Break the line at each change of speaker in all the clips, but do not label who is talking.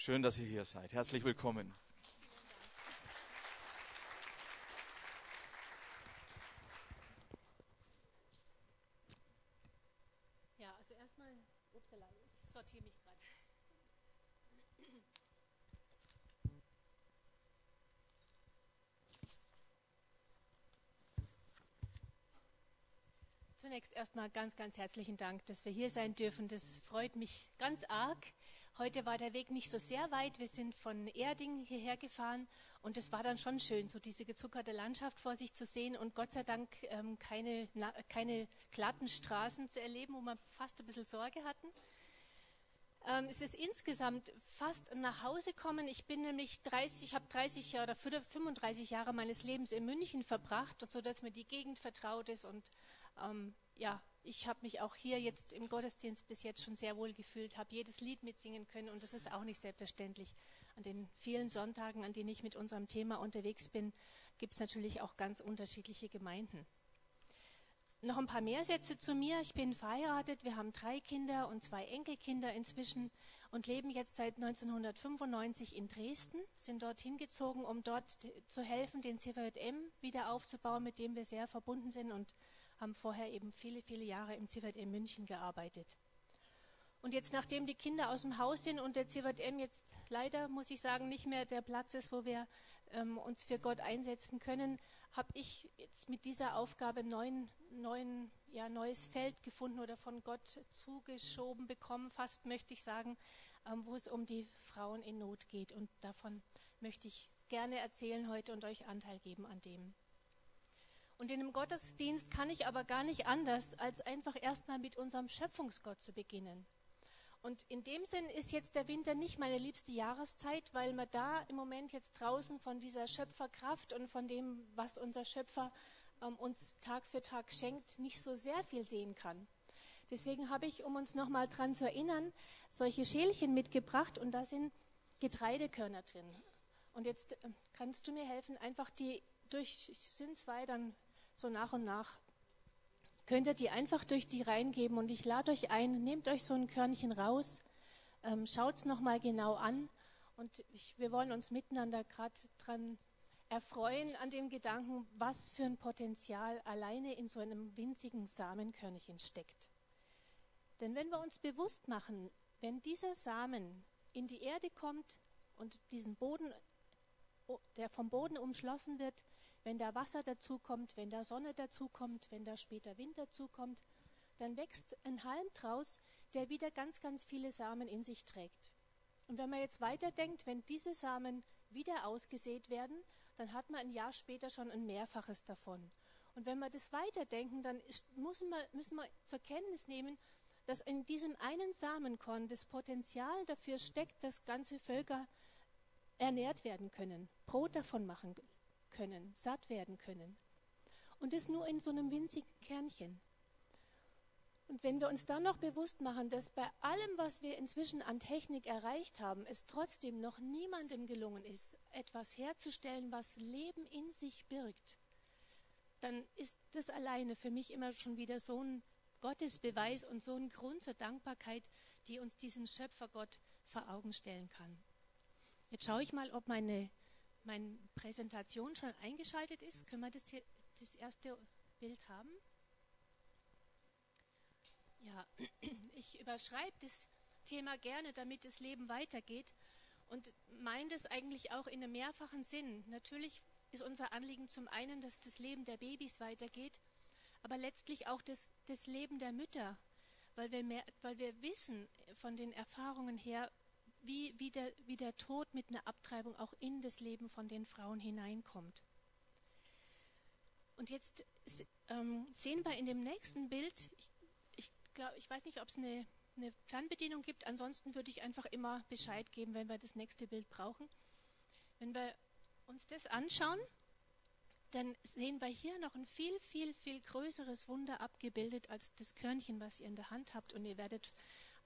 Schön, dass ihr hier seid. Herzlich willkommen.
Ja, also erstmal, upsala, ich sortiere mich gerade. Zunächst erstmal ganz, ganz herzlichen Dank, dass wir hier sein dürfen. Das freut mich ganz arg. Heute war der Weg nicht so sehr weit. Wir sind von Erding hierher gefahren und es war dann schon schön, so diese gezuckerte Landschaft vor sich zu sehen und Gott sei Dank ähm, keine, keine glatten Straßen zu erleben, wo wir fast ein bisschen Sorge hatten. Ähm, es ist insgesamt fast nach Hause kommen. Ich bin nämlich 30, ich habe 30 Jahre oder 35 Jahre meines Lebens in München verbracht und so, dass mir die Gegend vertraut ist und ähm, ja, ich habe mich auch hier jetzt im Gottesdienst bis jetzt schon sehr wohl gefühlt, habe jedes Lied mitsingen können und das ist auch nicht selbstverständlich. An den vielen Sonntagen, an denen ich mit unserem Thema unterwegs bin, gibt es natürlich auch ganz unterschiedliche Gemeinden. Noch ein paar mehr Sätze zu mir. Ich bin verheiratet, wir haben drei Kinder und zwei Enkelkinder inzwischen und leben jetzt seit 1995 in Dresden, sind dorthin gezogen, um dort zu helfen, den CVM wieder aufzubauen, mit dem wir sehr verbunden sind und haben vorher eben viele, viele Jahre im CVM München gearbeitet. Und jetzt, nachdem die Kinder aus dem Haus sind und der CVM jetzt leider, muss ich sagen, nicht mehr der Platz ist, wo wir ähm, uns für Gott einsetzen können, habe ich jetzt mit dieser Aufgabe neuen, neuen, ja, neues Feld gefunden oder von Gott zugeschoben bekommen, fast möchte ich sagen, ähm, wo es um die Frauen in Not geht. Und davon möchte ich gerne erzählen heute und euch Anteil geben an dem. Und in einem Gottesdienst kann ich aber gar nicht anders, als einfach erstmal mit unserem Schöpfungsgott zu beginnen. Und in dem Sinn ist jetzt der Winter nicht meine liebste Jahreszeit, weil man da im Moment jetzt draußen von dieser Schöpferkraft und von dem, was unser Schöpfer ähm, uns Tag für Tag schenkt, nicht so sehr viel sehen kann. Deswegen habe ich, um uns nochmal dran zu erinnern, solche Schälchen mitgebracht und da sind Getreidekörner drin. Und jetzt ähm, kannst du mir helfen, einfach die durch, sind zwei, dann so nach und nach. Könnt ihr die einfach durch die reingeben und ich lade euch ein, nehmt euch so ein Körnchen raus, ähm, schaut es nochmal genau an und ich, wir wollen uns miteinander gerade dran erfreuen an dem Gedanken, was für ein Potenzial alleine in so einem winzigen Samenkörnchen steckt. Denn wenn wir uns bewusst machen, wenn dieser Samen in die Erde kommt und diesen Boden, der vom Boden umschlossen wird, wenn da Wasser dazukommt, wenn da Sonne dazukommt, wenn da später Wind dazukommt, dann wächst ein Halm draus, der wieder ganz, ganz viele Samen in sich trägt. Und wenn man jetzt weiterdenkt, wenn diese Samen wieder ausgesät werden, dann hat man ein Jahr später schon ein Mehrfaches davon. Und wenn wir das weiterdenken, dann müssen wir, müssen wir zur Kenntnis nehmen, dass in diesem einen Samenkorn das Potenzial dafür steckt, dass ganze Völker ernährt werden können, Brot davon machen können, satt werden können. Und das nur in so einem winzigen Kernchen. Und wenn wir uns dann noch bewusst machen, dass bei allem, was wir inzwischen an Technik erreicht haben, es trotzdem noch niemandem gelungen ist, etwas herzustellen, was Leben in sich birgt, dann ist das alleine für mich immer schon wieder so ein Gottesbeweis und so ein Grund zur Dankbarkeit, die uns diesen Schöpfergott vor Augen stellen kann. Jetzt schaue ich mal, ob meine meine Präsentation schon eingeschaltet ist. Können wir das, hier, das erste Bild haben? Ja, ich überschreibe das Thema gerne, damit das Leben weitergeht und meine das eigentlich auch in einem mehrfachen Sinn. Natürlich ist unser Anliegen zum einen, dass das Leben der Babys weitergeht, aber letztlich auch das, das Leben der Mütter, weil wir, mehr, weil wir wissen von den Erfahrungen her, wie, wie, der, wie der Tod mit einer Abtreibung auch in das Leben von den Frauen hineinkommt. Und jetzt ähm, sehen wir in dem nächsten Bild, ich, ich, glaub, ich weiß nicht, ob es eine, eine Fernbedienung gibt, ansonsten würde ich einfach immer Bescheid geben, wenn wir das nächste Bild brauchen. Wenn wir uns das anschauen, dann sehen wir hier noch ein viel, viel, viel größeres Wunder abgebildet als das Körnchen, was ihr in der Hand habt. Und ihr werdet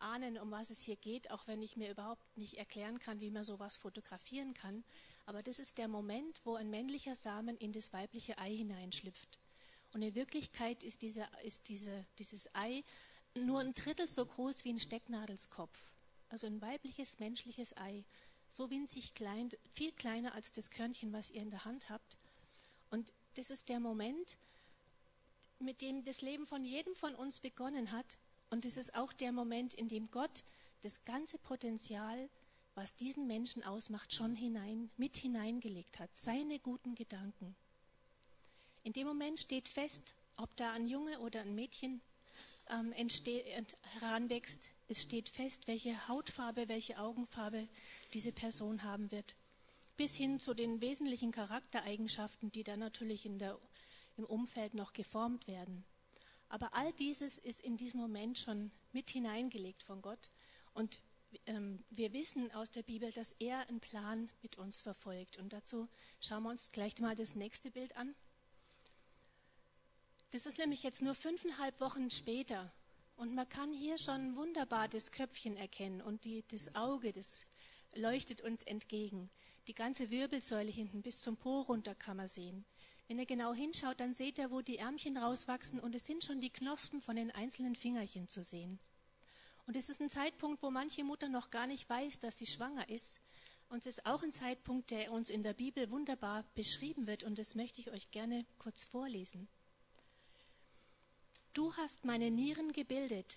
ahnen, um was es hier geht, auch wenn ich mir überhaupt nicht erklären kann, wie man sowas fotografieren kann. Aber das ist der Moment, wo ein männlicher Samen in das weibliche Ei hineinschlüpft. Und in Wirklichkeit ist, diese, ist diese, dieses Ei nur ein Drittel so groß wie ein Stecknadelskopf. also ein weibliches menschliches Ei, so winzig klein, viel kleiner als das Körnchen, was ihr in der Hand habt. Und das ist der Moment, mit dem das Leben von jedem von uns begonnen hat. Und es ist auch der Moment, in dem Gott das ganze Potenzial, was diesen Menschen ausmacht, schon hinein, mit hineingelegt hat. Seine guten Gedanken. In dem Moment steht fest, ob da ein Junge oder ein Mädchen ähm, heranwächst. Es steht fest, welche Hautfarbe, welche Augenfarbe diese Person haben wird. Bis hin zu den wesentlichen Charaktereigenschaften, die dann natürlich der, im Umfeld noch geformt werden. Aber all dieses ist in diesem Moment schon mit hineingelegt von Gott. Und ähm, wir wissen aus der Bibel, dass er einen Plan mit uns verfolgt. Und dazu schauen wir uns gleich mal das nächste Bild an. Das ist nämlich jetzt nur fünfeinhalb Wochen später. Und man kann hier schon wunderbar das Köpfchen erkennen und die, das Auge, das leuchtet uns entgegen. Die ganze Wirbelsäule hinten bis zum Po runter kann man sehen. Wenn ihr genau hinschaut, dann seht ihr, wo die Ärmchen rauswachsen und es sind schon die Knospen von den einzelnen Fingerchen zu sehen. Und es ist ein Zeitpunkt, wo manche Mutter noch gar nicht weiß, dass sie schwanger ist. Und es ist auch ein Zeitpunkt, der uns in der Bibel wunderbar beschrieben wird. Und das möchte ich euch gerne kurz vorlesen. Du hast meine Nieren gebildet.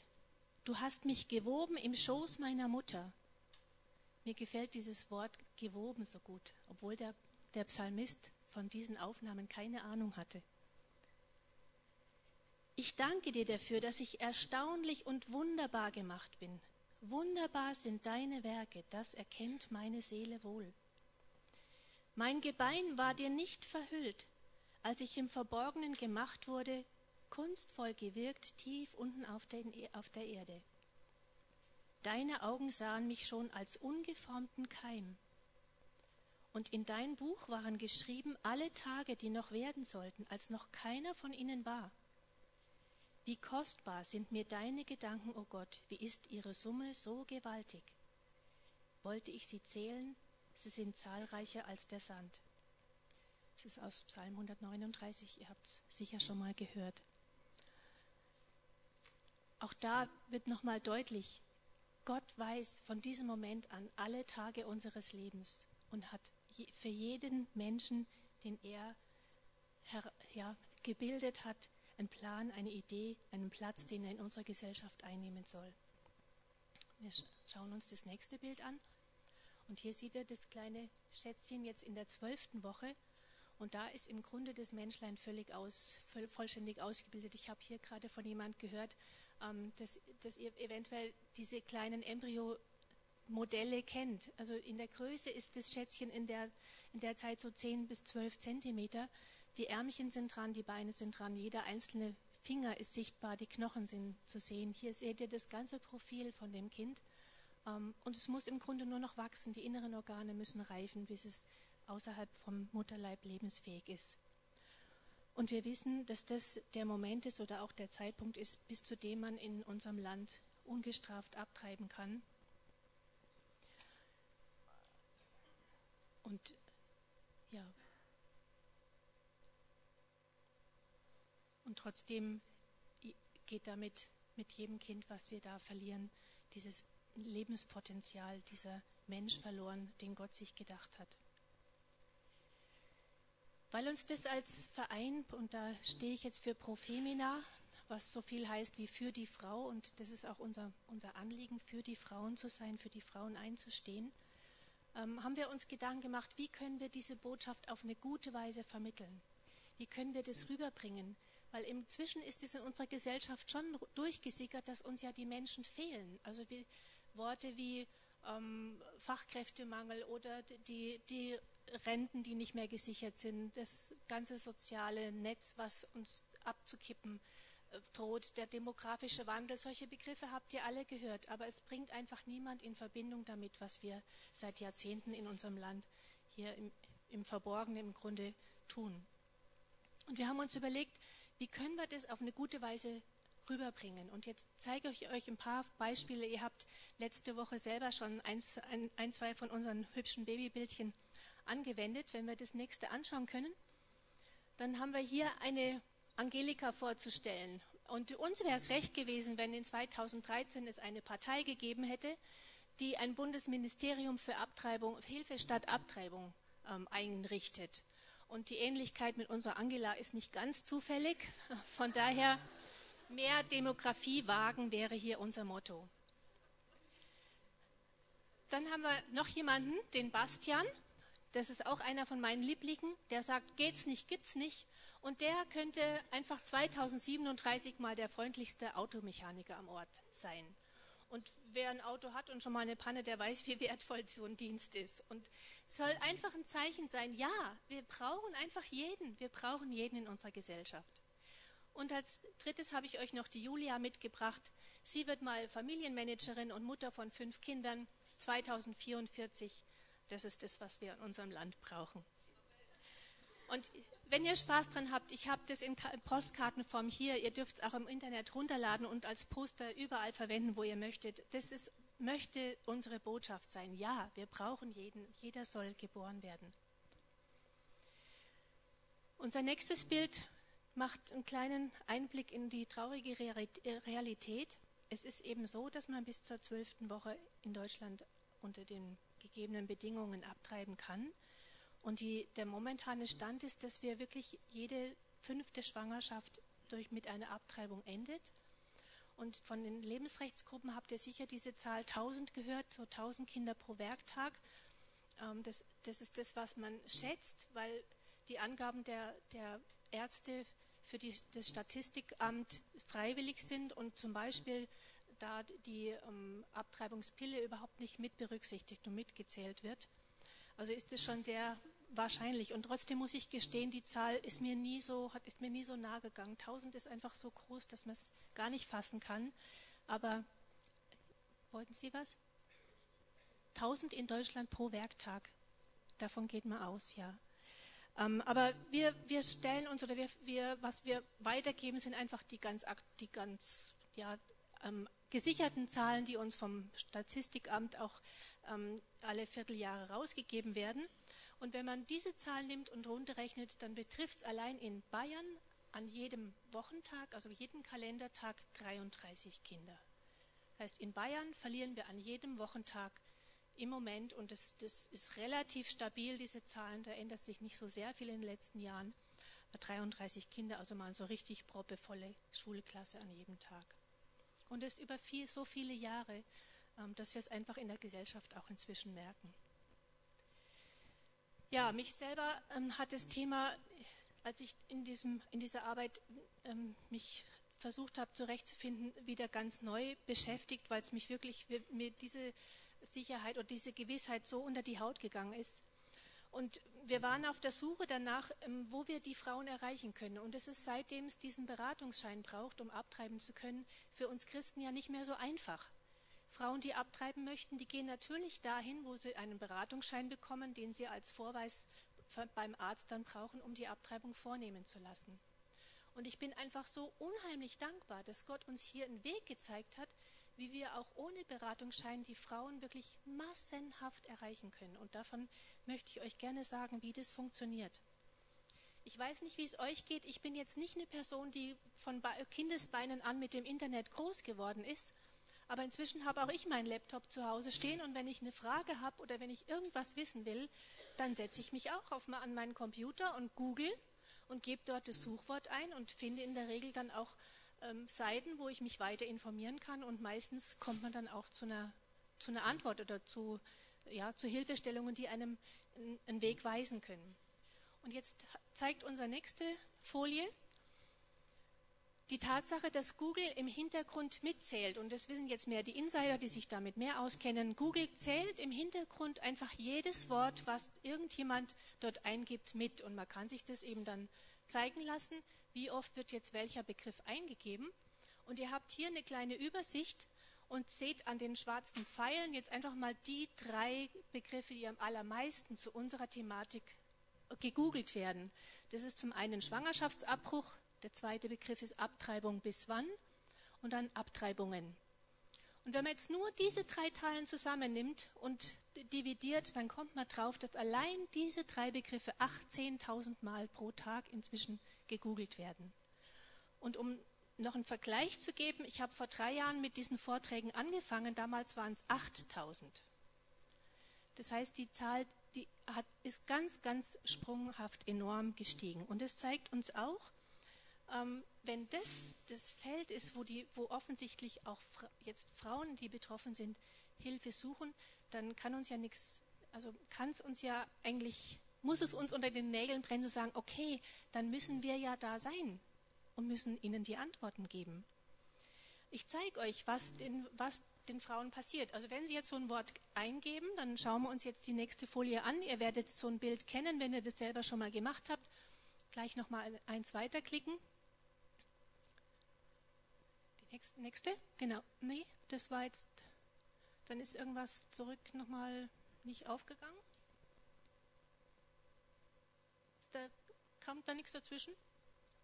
Du hast mich gewoben im Schoß meiner Mutter. Mir gefällt dieses Wort gewoben so gut, obwohl der, der Psalmist von diesen Aufnahmen keine Ahnung hatte. Ich danke dir dafür, dass ich erstaunlich und wunderbar gemacht bin. Wunderbar sind deine Werke, das erkennt meine Seele wohl. Mein Gebein war dir nicht verhüllt, als ich im Verborgenen gemacht wurde, kunstvoll gewirkt tief unten auf, den, auf der Erde. Deine Augen sahen mich schon als ungeformten Keim. Und in dein Buch waren geschrieben alle Tage, die noch werden sollten, als noch keiner von ihnen war. Wie kostbar sind mir deine Gedanken, o oh Gott, wie ist ihre Summe so gewaltig. Wollte ich sie zählen, sie sind zahlreicher als der Sand. Es ist aus Psalm 139, ihr habt es sicher schon mal gehört. Auch da wird nochmal deutlich, Gott weiß von diesem Moment an alle Tage unseres Lebens und hat für jeden Menschen, den er ja, gebildet hat, einen Plan, eine Idee, einen Platz, den er in unserer Gesellschaft einnehmen soll. Wir schauen uns das nächste Bild an. Und hier sieht er das kleine Schätzchen jetzt in der zwölften Woche. Und da ist im Grunde das Menschlein völlig aus, vollständig ausgebildet. Ich habe hier gerade von jemand gehört, ähm, dass, dass ihr eventuell diese kleinen Embryo-Modelle kennt. Also in der Größe ist das Schätzchen in der, in der Zeit so 10 bis 12 Zentimeter. Die Ärmchen sind dran, die Beine sind dran, jeder einzelne Finger ist sichtbar, die Knochen sind zu sehen. Hier seht ihr das ganze Profil von dem Kind. Ähm, und es muss im Grunde nur noch wachsen. Die inneren Organe müssen reifen, bis es außerhalb vom Mutterleib lebensfähig ist. Und wir wissen, dass das der Moment ist oder auch der Zeitpunkt ist, bis zu dem man in unserem Land ungestraft abtreiben kann. Und ja. Und trotzdem geht damit mit jedem Kind, was wir da verlieren, dieses Lebenspotenzial, dieser Mensch verloren, den Gott sich gedacht hat. Weil uns das als Verein, und da stehe ich jetzt für Profemina, was so viel heißt wie für die Frau, und das ist auch unser, unser Anliegen, für die Frauen zu sein, für die Frauen einzustehen, haben wir uns Gedanken gemacht, wie können wir diese Botschaft auf eine gute Weise vermitteln? Wie können wir das rüberbringen? Weil inzwischen ist es in unserer Gesellschaft schon durchgesickert, dass uns ja die Menschen fehlen. Also wie, Worte wie ähm, Fachkräftemangel oder die, die Renten, die nicht mehr gesichert sind, das ganze soziale Netz, was uns abzukippen droht, der demografische Wandel, solche Begriffe habt ihr alle gehört, aber es bringt einfach niemand in Verbindung damit, was wir seit Jahrzehnten in unserem Land hier im, im Verborgenen im Grunde tun. Und wir haben uns überlegt, wie können wir das auf eine gute Weise rüberbringen. Und jetzt zeige ich euch ein paar Beispiele. Ihr habt letzte Woche selber schon eins, ein, ein, zwei von unseren hübschen Babybildchen angewendet. Wenn wir das nächste anschauen können, dann haben wir hier eine Angelika vorzustellen. Und uns wäre es recht gewesen, wenn in 2013 es eine Partei gegeben hätte, die ein Bundesministerium für Abtreibung, Hilfe statt Abtreibung ähm, einrichtet. Und die Ähnlichkeit mit unserer Angela ist nicht ganz zufällig. Von daher, mehr Demografie wagen wäre hier unser Motto. Dann haben wir noch jemanden, den Bastian. Das ist auch einer von meinen Lieblingen. Der sagt, geht's nicht, gibt's nicht. Und der könnte einfach 2037 mal der freundlichste Automechaniker am Ort sein. Und wer ein Auto hat und schon mal eine Panne, der weiß, wie wertvoll so ein Dienst ist. Und es soll einfach ein Zeichen sein, ja, wir brauchen einfach jeden. Wir brauchen jeden in unserer Gesellschaft. Und als drittes habe ich euch noch die Julia mitgebracht. Sie wird mal Familienmanagerin und Mutter von fünf Kindern 2044. Das ist das, was wir in unserem Land brauchen. Und wenn ihr Spaß dran habt, ich habe das in Postkartenform hier. Ihr dürft es auch im Internet runterladen und als Poster überall verwenden, wo ihr möchtet. Das ist, möchte unsere Botschaft sein. Ja, wir brauchen jeden. Jeder soll geboren werden. Unser nächstes Bild macht einen kleinen Einblick in die traurige Realität. Es ist eben so, dass man bis zur zwölften Woche in Deutschland unter den gegebenen Bedingungen abtreiben kann. Und die, der momentane Stand ist, dass wir wirklich jede fünfte Schwangerschaft durch, mit einer Abtreibung endet. Und von den Lebensrechtsgruppen habt ihr sicher diese Zahl 1000 gehört, so 1000 Kinder pro Werktag. Ähm, das, das, ist das, was man schätzt, weil die Angaben der, der Ärzte für die, das Statistikamt freiwillig sind und zum Beispiel da die ähm, Abtreibungspille überhaupt nicht mit berücksichtigt und mitgezählt wird. Also ist es schon sehr wahrscheinlich. Und trotzdem muss ich gestehen, die Zahl ist mir nie so, hat, ist mir nie so nahe gegangen. 1000 ist einfach so groß, dass man es gar nicht fassen kann. Aber wollten Sie was? 1000 in Deutschland pro Werktag. Davon geht man aus, ja. Ähm, aber wir, wir stellen uns oder wir, wir, was wir weitergeben, sind einfach die ganz, die ganz ja, ähm, gesicherten Zahlen, die uns vom Statistikamt auch ähm, alle Vierteljahre rausgegeben werden. Und wenn man diese Zahl nimmt und runterrechnet, dann betrifft es allein in Bayern an jedem Wochentag, also jeden Kalendertag, 33 Kinder. Das heißt, in Bayern verlieren wir an jedem Wochentag im Moment, und das, das ist relativ stabil, diese Zahlen, da ändert sich nicht so sehr viel in den letzten Jahren, 33 Kinder, also mal so richtig proppevolle Schulklasse an jedem Tag. Und das über viel, so viele Jahre, ähm, dass wir es einfach in der Gesellschaft auch inzwischen merken. Ja, mich selber ähm, hat das Thema, als ich in, diesem, in dieser Arbeit ähm, mich versucht habe zurechtzufinden, wieder ganz neu beschäftigt, weil es mich wirklich, mir diese Sicherheit oder diese Gewissheit so unter die Haut gegangen ist. Und wir waren auf der Suche danach, ähm, wo wir die Frauen erreichen können. Und es ist seitdem es diesen Beratungsschein braucht, um abtreiben zu können, für uns Christen ja nicht mehr so einfach. Frauen, die abtreiben möchten, die gehen natürlich dahin, wo sie einen Beratungsschein bekommen, den sie als Vorweis beim Arzt dann brauchen, um die Abtreibung vornehmen zu lassen. Und ich bin einfach so unheimlich dankbar, dass Gott uns hier einen Weg gezeigt hat, wie wir auch ohne Beratungsschein die Frauen wirklich massenhaft erreichen können. Und davon möchte ich euch gerne sagen, wie das funktioniert. Ich weiß nicht, wie es euch geht. Ich bin jetzt nicht eine Person, die von Kindesbeinen an mit dem Internet groß geworden ist. Aber inzwischen habe auch ich meinen Laptop zu Hause stehen und wenn ich eine Frage habe oder wenn ich irgendwas wissen will, dann setze ich mich auch auf, an meinen Computer und google und gebe dort das Suchwort ein und finde in der Regel dann auch ähm, Seiten, wo ich mich weiter informieren kann und meistens kommt man dann auch zu einer, zu einer Antwort oder zu, ja, zu Hilfestellungen, die einem einen Weg weisen können. Und jetzt zeigt unsere nächste Folie die Tatsache, dass Google im Hintergrund mitzählt, und das wissen jetzt mehr die Insider, die sich damit mehr auskennen, Google zählt im Hintergrund einfach jedes Wort, was irgendjemand dort eingibt, mit. Und man kann sich das eben dann zeigen lassen, wie oft wird jetzt welcher Begriff eingegeben. Und ihr habt hier eine kleine Übersicht und seht an den schwarzen Pfeilen jetzt einfach mal die drei Begriffe, die am allermeisten zu unserer Thematik gegoogelt werden. Das ist zum einen Schwangerschaftsabbruch, der zweite Begriff ist Abtreibung bis wann und dann Abtreibungen. Und wenn man jetzt nur diese drei Teilen zusammennimmt und dividiert, dann kommt man drauf, dass allein diese drei Begriffe 18.000 Mal pro Tag inzwischen gegoogelt werden. Und um noch einen Vergleich zu geben, ich habe vor drei Jahren mit diesen Vorträgen angefangen, damals waren es 8000. Das heißt, die Zahl die hat, ist ganz, ganz sprunghaft enorm gestiegen. Und es zeigt uns auch, ähm, wenn das das Feld ist, wo, die, wo offensichtlich auch jetzt Frauen, die betroffen sind, Hilfe suchen, dann kann uns ja nichts, also kann es uns ja eigentlich, muss es uns unter den Nägeln brennen zu sagen, okay, dann müssen wir ja da sein und müssen ihnen die Antworten geben. Ich zeige euch, was den, was den Frauen passiert. Also wenn Sie jetzt so ein Wort eingeben, dann schauen wir uns jetzt die nächste Folie an. Ihr werdet so ein Bild kennen, wenn ihr das selber schon mal gemacht habt. Gleich nochmal eins weiterklicken. Die nächste, genau. Nee, das war jetzt, dann ist irgendwas zurück nochmal nicht aufgegangen. Da kommt da nichts dazwischen.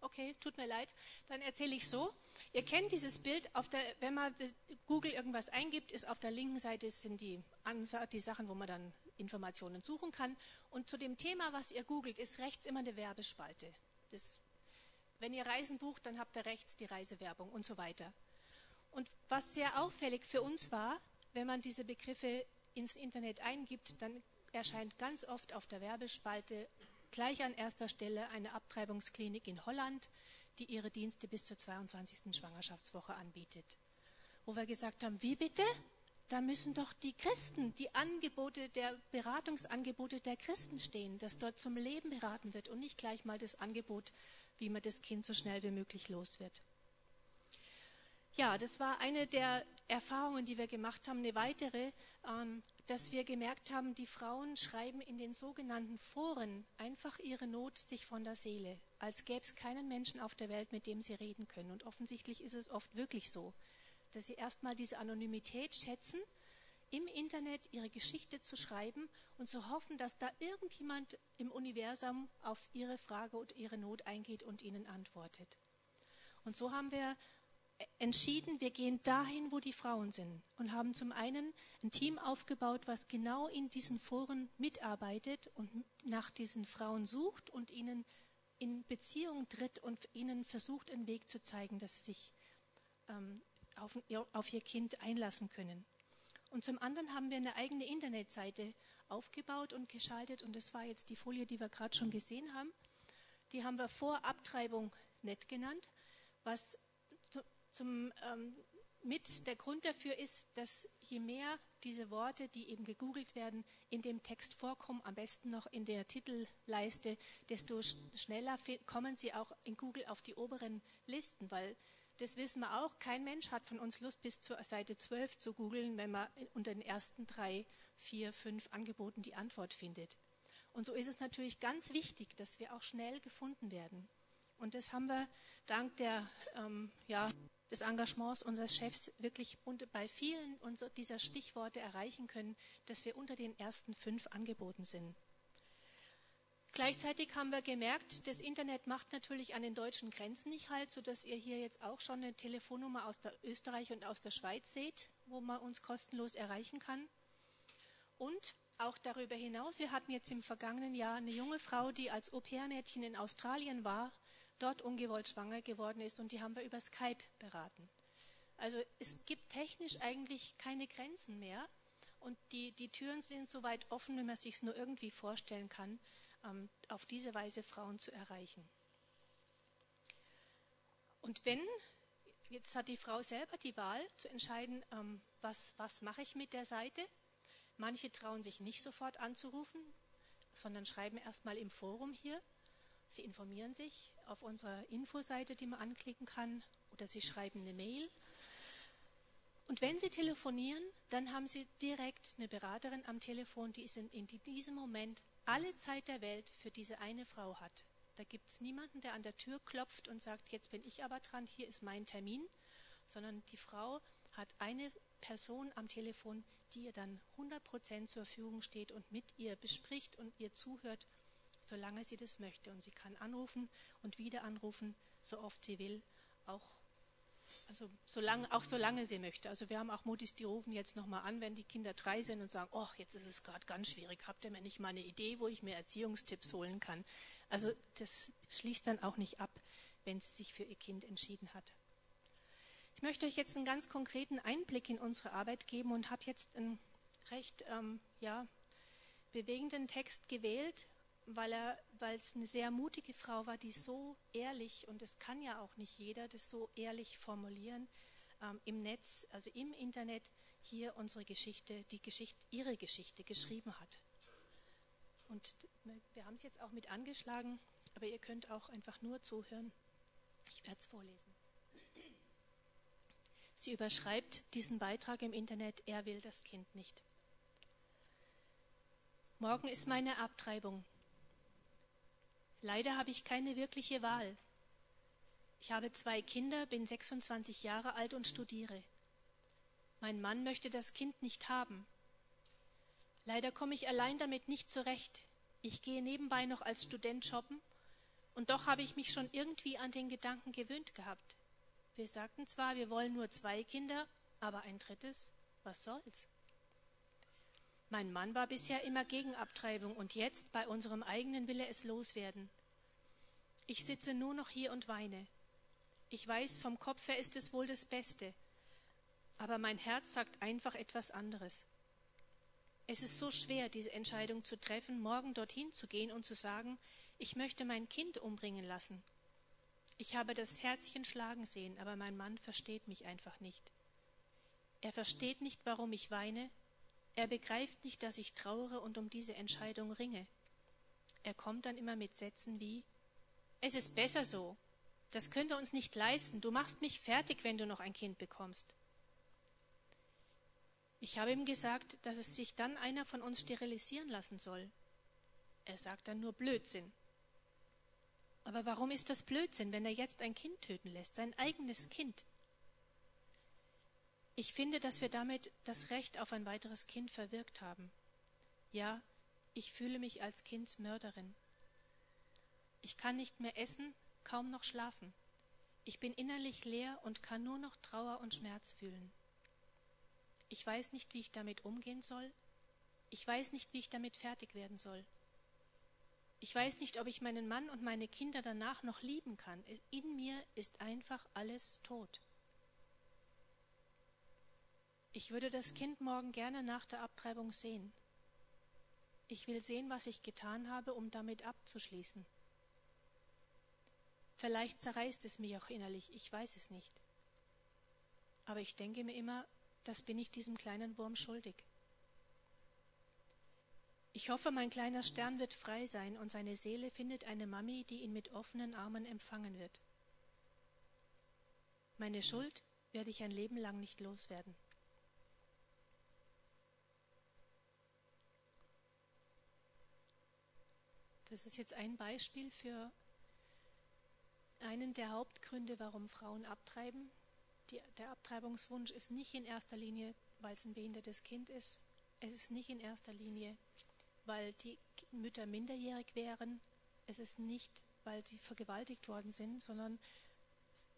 Okay, tut mir leid. Dann erzähle ich so. Ihr kennt dieses Bild, der, wenn man Google irgendwas eingibt, ist auf der linken Seite sind die, die Sachen, wo man dann Informationen suchen kann. Und zu dem Thema, was ihr googelt, ist rechts immer eine Werbespalte. Das, wenn ihr Reisen bucht, dann habt ihr rechts die Reisewerbung und so weiter. Und was sehr auffällig für uns war, wenn man diese Begriffe ins Internet eingibt, dann erscheint ganz oft auf der Werbespalte gleich an erster Stelle eine Abtreibungsklinik in Holland, die ihre Dienste bis zur 22. Schwangerschaftswoche anbietet. Wo wir gesagt haben, wie bitte? Da müssen doch die Christen, die Angebote der Beratungsangebote der Christen stehen, dass dort zum Leben beraten wird und nicht gleich mal das Angebot, wie man das Kind so schnell wie möglich los wird. Ja, das war eine der Erfahrungen, die wir gemacht haben. Eine weitere, ähm, dass wir gemerkt haben, die Frauen schreiben in den sogenannten Foren einfach ihre Not sich von der Seele, als gäbe es keinen Menschen auf der Welt, mit dem sie reden können. Und offensichtlich ist es oft wirklich so, dass sie erstmal diese Anonymität schätzen, im Internet ihre Geschichte zu schreiben und zu hoffen, dass da irgendjemand im Universum auf ihre Frage und ihre Not eingeht und ihnen antwortet. Und so haben wir entschieden, wir gehen dahin, wo die Frauen sind und haben zum einen ein Team aufgebaut, was genau in diesen Foren mitarbeitet und nach diesen Frauen sucht und ihnen in Beziehung tritt und ihnen versucht, einen Weg zu zeigen, dass sie sich ähm, auf, auf ihr Kind einlassen können. Und zum anderen haben wir eine eigene Internetseite aufgebaut und geschaltet und das war jetzt die Folie, die wir gerade schon gesehen haben. Die haben wir vor Abtreibung nett genannt, was zum, ähm, mit der Grund dafür ist, dass je mehr diese Worte, die eben gegoogelt werden, in dem Text vorkommen, am besten noch in der Titelleiste, desto schneller kommen sie auch in Google auf die oberen Listen, weil das wissen wir auch, kein Mensch hat von uns Lust, bis zur Seite 12 zu googeln, wenn man unter den ersten drei, vier, fünf Angeboten die Antwort findet. Und so ist es natürlich ganz wichtig, dass wir auch schnell gefunden werden. Und das haben wir dank der ähm, ja, des Engagements unseres Chefs wirklich bei vielen dieser Stichworte erreichen können, dass wir unter den ersten fünf angeboten sind. Gleichzeitig haben wir gemerkt, das Internet macht natürlich an den deutschen Grenzen nicht halt, sodass ihr hier jetzt auch schon eine Telefonnummer aus der Österreich und aus der Schweiz seht, wo man uns kostenlos erreichen kann. Und auch darüber hinaus, wir hatten jetzt im vergangenen Jahr eine junge Frau, die als Au-pair-Mädchen in Australien war dort ungewollt schwanger geworden ist und die haben wir über Skype beraten. Also es gibt technisch eigentlich keine Grenzen mehr und die, die Türen sind so weit offen, wenn man sich es nur irgendwie vorstellen kann, auf diese Weise Frauen zu erreichen. Und wenn, jetzt hat die Frau selber die Wahl zu entscheiden, ähm, was, was mache ich mit der Seite. Manche trauen sich nicht sofort anzurufen, sondern schreiben erstmal im Forum hier. Sie informieren sich auf unserer Infoseite, die man anklicken kann, oder Sie schreiben eine Mail. Und wenn Sie telefonieren, dann haben Sie direkt eine Beraterin am Telefon, die in diesem Moment alle Zeit der Welt für diese eine Frau hat. Da gibt es niemanden, der an der Tür klopft und sagt, jetzt bin ich aber dran, hier ist mein Termin, sondern die Frau hat eine Person am Telefon, die ihr dann 100 Prozent zur Verfügung steht und mit ihr bespricht und ihr zuhört solange sie das möchte. Und sie kann anrufen und wieder anrufen, so oft sie will, auch, also solange, auch solange sie möchte. Also wir haben auch Mutis, die rufen jetzt nochmal an, wenn die Kinder drei sind und sagen, oh, jetzt ist es gerade ganz schwierig, habt ihr mir nicht mal eine Idee, wo ich mir Erziehungstipps holen kann? Also das schließt dann auch nicht ab, wenn sie sich für ihr Kind entschieden hat. Ich möchte euch jetzt einen ganz konkreten Einblick in unsere Arbeit geben und habe jetzt einen recht ähm, ja, bewegenden Text gewählt, weil er, weil es eine sehr mutige Frau war, die so ehrlich und das kann ja auch nicht jeder, das so ehrlich formulieren ähm, im Netz, also im Internet hier unsere Geschichte, die Geschichte, ihre Geschichte geschrieben hat. Und wir haben es jetzt auch mit angeschlagen, aber ihr könnt auch einfach nur zuhören. Ich werde es vorlesen. Sie überschreibt diesen Beitrag im Internet, er will das Kind nicht. Morgen ist meine Abtreibung. Leider habe ich keine wirkliche Wahl. Ich habe zwei Kinder, bin 26 Jahre alt und studiere. Mein Mann möchte das Kind nicht haben. Leider komme ich allein damit nicht zurecht. Ich gehe nebenbei noch als Student shoppen und doch habe ich mich schon irgendwie an den Gedanken gewöhnt gehabt. Wir sagten zwar, wir wollen nur zwei Kinder, aber ein drittes, was soll's? Mein Mann war bisher immer gegen Abtreibung und jetzt bei unserem eigenen Wille es loswerden. Ich sitze nur noch hier und weine. Ich weiß, vom Kopf her ist es wohl das Beste, aber mein Herz sagt einfach etwas anderes. Es ist so schwer, diese Entscheidung zu treffen, morgen dorthin zu gehen und zu sagen, ich möchte mein Kind umbringen lassen. Ich habe das Herzchen schlagen sehen, aber mein Mann versteht mich einfach nicht. Er versteht nicht, warum ich weine, er begreift nicht, dass ich trauere und um diese Entscheidung ringe. Er kommt dann immer mit Sätzen wie Es ist besser so. Das können wir uns nicht leisten. Du machst mich fertig, wenn du noch ein Kind bekommst. Ich habe ihm gesagt, dass es sich dann einer von uns sterilisieren lassen soll. Er sagt dann nur Blödsinn. Aber warum ist das Blödsinn, wenn er jetzt ein Kind töten lässt, sein eigenes Kind? Ich finde, dass wir damit das Recht auf ein weiteres Kind verwirkt haben. Ja, ich fühle mich als Kindsmörderin. Ich kann nicht mehr essen, kaum noch schlafen. Ich bin innerlich leer und kann nur noch Trauer und Schmerz fühlen. Ich weiß nicht, wie ich damit umgehen soll. Ich weiß nicht, wie ich damit fertig werden soll. Ich weiß nicht, ob ich meinen Mann und meine Kinder danach noch lieben kann. In mir ist einfach alles tot. Ich würde das Kind morgen gerne nach der Abtreibung sehen. Ich will sehen, was ich getan habe, um damit abzuschließen. Vielleicht zerreißt es mich auch innerlich, ich weiß es nicht. Aber ich denke mir immer, das bin ich diesem kleinen Wurm schuldig. Ich hoffe, mein kleiner Stern wird frei sein und seine Seele findet eine Mami, die ihn mit offenen Armen empfangen wird. Meine Schuld werde ich ein Leben lang nicht loswerden. Das ist jetzt ein Beispiel für einen der Hauptgründe, warum Frauen abtreiben, die, der Abtreibungswunsch ist nicht in erster Linie, weil es ein behindertes Kind ist. Es ist nicht in erster Linie, weil die Mütter minderjährig wären. Es ist nicht, weil sie vergewaltigt worden sind, sondern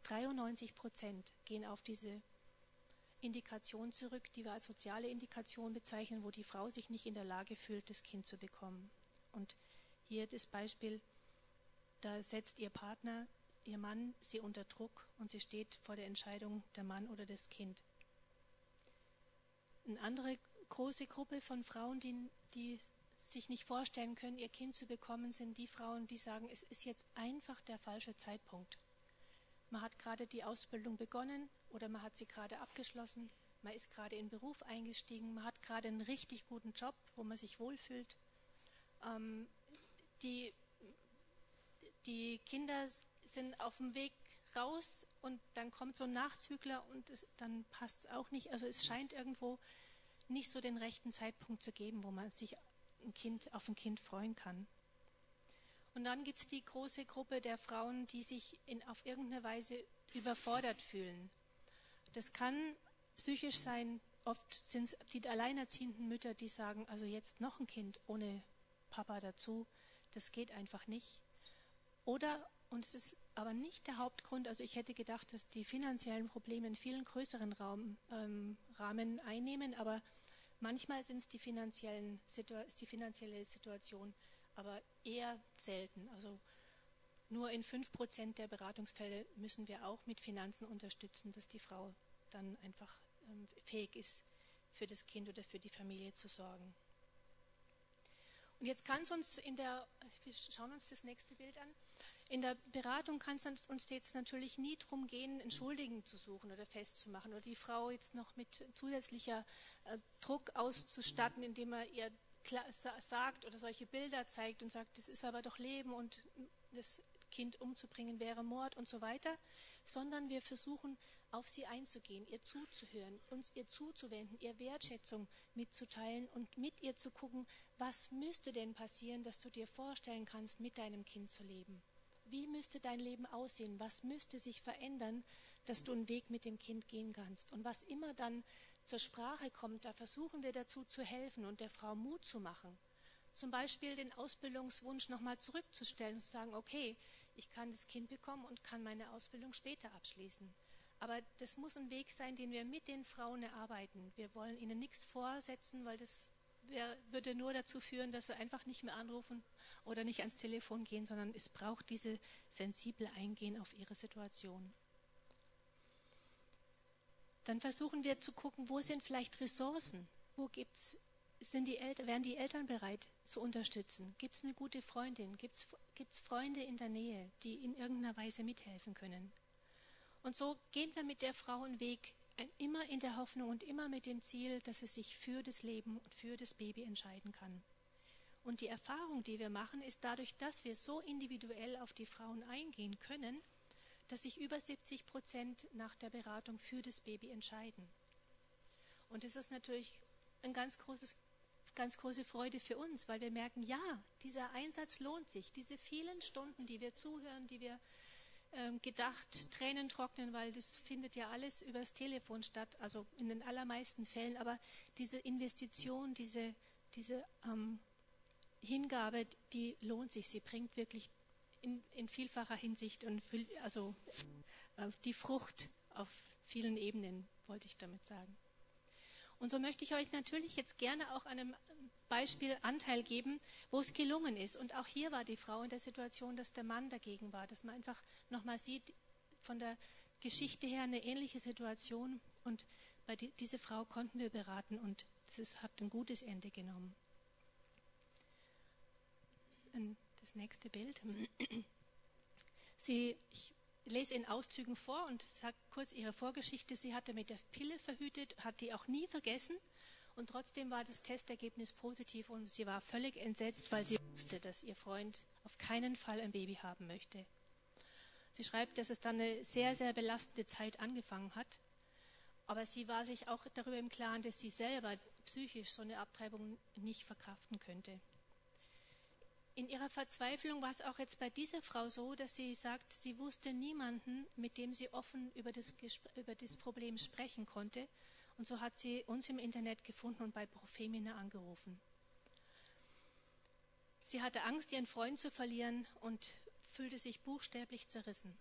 93 Prozent gehen auf diese Indikation zurück, die wir als soziale Indikation bezeichnen, wo die Frau sich nicht in der Lage fühlt, das Kind zu bekommen. Und hier das Beispiel, da setzt ihr Partner ihr Mann sie unter Druck und sie steht vor der Entscheidung, der Mann oder das Kind. Eine andere große Gruppe von Frauen, die, die sich nicht vorstellen können, ihr Kind zu bekommen, sind die Frauen, die sagen, es ist jetzt einfach der falsche Zeitpunkt. Man hat gerade die Ausbildung begonnen oder man hat sie gerade abgeschlossen, man ist gerade in Beruf eingestiegen, man hat gerade einen richtig guten Job, wo man sich wohlfühlt. Ähm, die, die Kinder sind auf dem Weg raus und dann kommt so ein Nachzügler und es, dann passt es auch nicht. Also es scheint irgendwo nicht so den rechten Zeitpunkt zu geben, wo man sich ein kind, auf ein Kind freuen kann. Und dann gibt es die große Gruppe der Frauen, die sich in, auf irgendeine Weise überfordert fühlen. Das kann psychisch sein. Oft sind es die alleinerziehenden Mütter, die sagen, also jetzt noch ein Kind ohne Papa dazu, das geht einfach nicht. Oder, und es ist aber nicht der Hauptgrund. Also ich hätte gedacht, dass die finanziellen Probleme einen viel größeren Raum, ähm, Rahmen einnehmen, aber manchmal sind es die ist die finanzielle Situation, aber eher selten. Also Nur in 5% der Beratungsfälle müssen wir auch mit Finanzen unterstützen, dass die Frau dann einfach ähm, fähig ist, für das Kind oder für die Familie zu sorgen. Und jetzt kann es uns in der, wir schauen uns das nächste Bild an, in der Beratung kann es uns jetzt natürlich nie darum gehen, einen zu suchen oder festzumachen oder die Frau jetzt noch mit zusätzlicher äh, Druck auszustatten, indem er ihr sagt oder solche Bilder zeigt und sagt, das ist aber doch Leben und das Kind umzubringen wäre Mord und so weiter, sondern wir versuchen auf sie einzugehen, ihr zuzuhören, uns ihr zuzuwenden, ihr Wertschätzung mitzuteilen und mit ihr zu gucken, was müsste denn passieren, dass du dir vorstellen kannst, mit deinem Kind zu leben. Wie müsste dein Leben aussehen? Was müsste sich verändern, dass du einen Weg mit dem Kind gehen kannst? Und was immer dann zur Sprache kommt, da versuchen wir dazu zu helfen und der Frau Mut zu machen. Zum Beispiel den Ausbildungswunsch nochmal zurückzustellen und zu sagen, okay, ich kann das Kind bekommen und kann meine Ausbildung später abschließen. Aber das muss ein Weg sein, den wir mit den Frauen erarbeiten. Wir wollen ihnen nichts vorsetzen, weil das würde nur dazu führen, dass sie einfach nicht mehr anrufen oder nicht ans Telefon gehen, sondern es braucht diese sensible Eingehen auf ihre Situation. Dann versuchen wir zu gucken, wo sind vielleicht Ressourcen, wo gibt's sind die Eltern, wären die Eltern bereit zu unterstützen? Gibt es eine gute Freundin? Gibt es Freunde in der Nähe, die in irgendeiner Weise mithelfen können? Und so gehen wir mit der Frau einen Weg, immer in der Hoffnung und immer mit dem Ziel, dass sie sich für das Leben und für das Baby entscheiden kann. Und die Erfahrung, die wir machen, ist dadurch, dass wir so individuell auf die Frauen eingehen können, dass sich über 70 Prozent nach der Beratung für das Baby entscheiden. Und das ist natürlich ein ganz großes ganz große Freude für uns, weil wir merken, ja, dieser Einsatz lohnt sich. Diese vielen Stunden, die wir zuhören, die wir ähm, gedacht Tränen trocknen, weil das findet ja alles übers Telefon statt, also in den allermeisten Fällen. Aber diese Investition, diese, diese ähm, Hingabe, die lohnt sich. Sie bringt wirklich in, in vielfacher Hinsicht und also äh, die Frucht auf vielen Ebenen, wollte ich damit sagen. Und so möchte ich euch natürlich jetzt gerne auch an einem Beispiel Anteil geben, wo es gelungen ist. Und auch hier war die Frau in der Situation, dass der Mann dagegen war, dass man einfach nochmal sieht, von der Geschichte her eine ähnliche Situation. Und bei die, diese Frau konnten wir beraten und es hat ein gutes Ende genommen. Das nächste Bild. Sie, ich lese in Auszügen vor und sage kurz ihre Vorgeschichte. Sie hatte mit der Pille verhütet, hat die auch nie vergessen und trotzdem war das Testergebnis positiv und sie war völlig entsetzt, weil sie wusste, dass ihr Freund auf keinen Fall ein Baby haben möchte. Sie schreibt, dass es dann eine sehr, sehr belastende Zeit angefangen hat. Aber sie war sich auch darüber im Klaren, dass sie selber psychisch so eine Abtreibung nicht verkraften könnte in ihrer Verzweiflung war es auch jetzt bei dieser Frau so, dass sie sagt, sie wusste niemanden, mit dem sie offen über das, über das Problem sprechen konnte. Und so hat sie uns im Internet gefunden und bei Profemina angerufen. Sie hatte Angst, ihren Freund zu verlieren und fühlte sich buchstäblich zerrissen.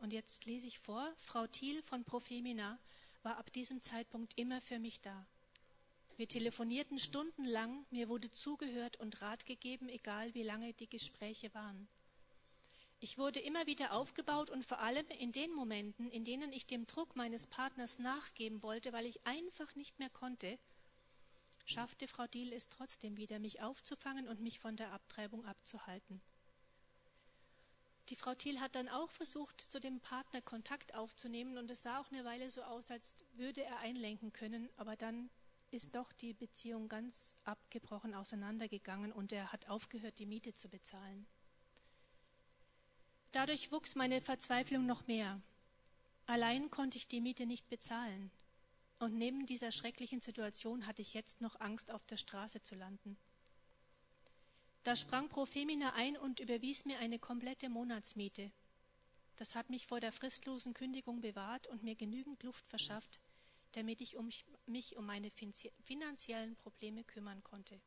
Und jetzt lese ich vor, Frau Thiel von Profemina war ab diesem Zeitpunkt immer für mich da. Wir telefonierten stundenlang, mir wurde zugehört und Rat gegeben, egal wie lange die Gespräche waren. Ich wurde immer wieder aufgebaut und vor allem in den Momenten, in denen ich dem Druck meines Partners nachgeben wollte, weil ich einfach nicht mehr konnte, schaffte Frau Diel es trotzdem wieder, mich aufzufangen und mich von der Abtreibung abzuhalten. Die Frau Thiel hat dann auch versucht, zu dem Partner Kontakt aufzunehmen und es sah auch eine Weile so aus, als würde er einlenken können, aber dann ist doch die Beziehung ganz abgebrochen auseinandergegangen und er hat aufgehört, die Miete zu bezahlen. Dadurch wuchs meine Verzweiflung noch mehr. Allein konnte ich die Miete nicht bezahlen. Und neben dieser schrecklichen Situation hatte ich jetzt noch Angst, auf der Straße zu landen. Da sprang Profemina ein und überwies mir eine komplette Monatsmiete. Das hat mich vor der fristlosen Kündigung bewahrt und mir genügend Luft verschafft, damit ich um mich um meine finanziellen Probleme kümmern konnte.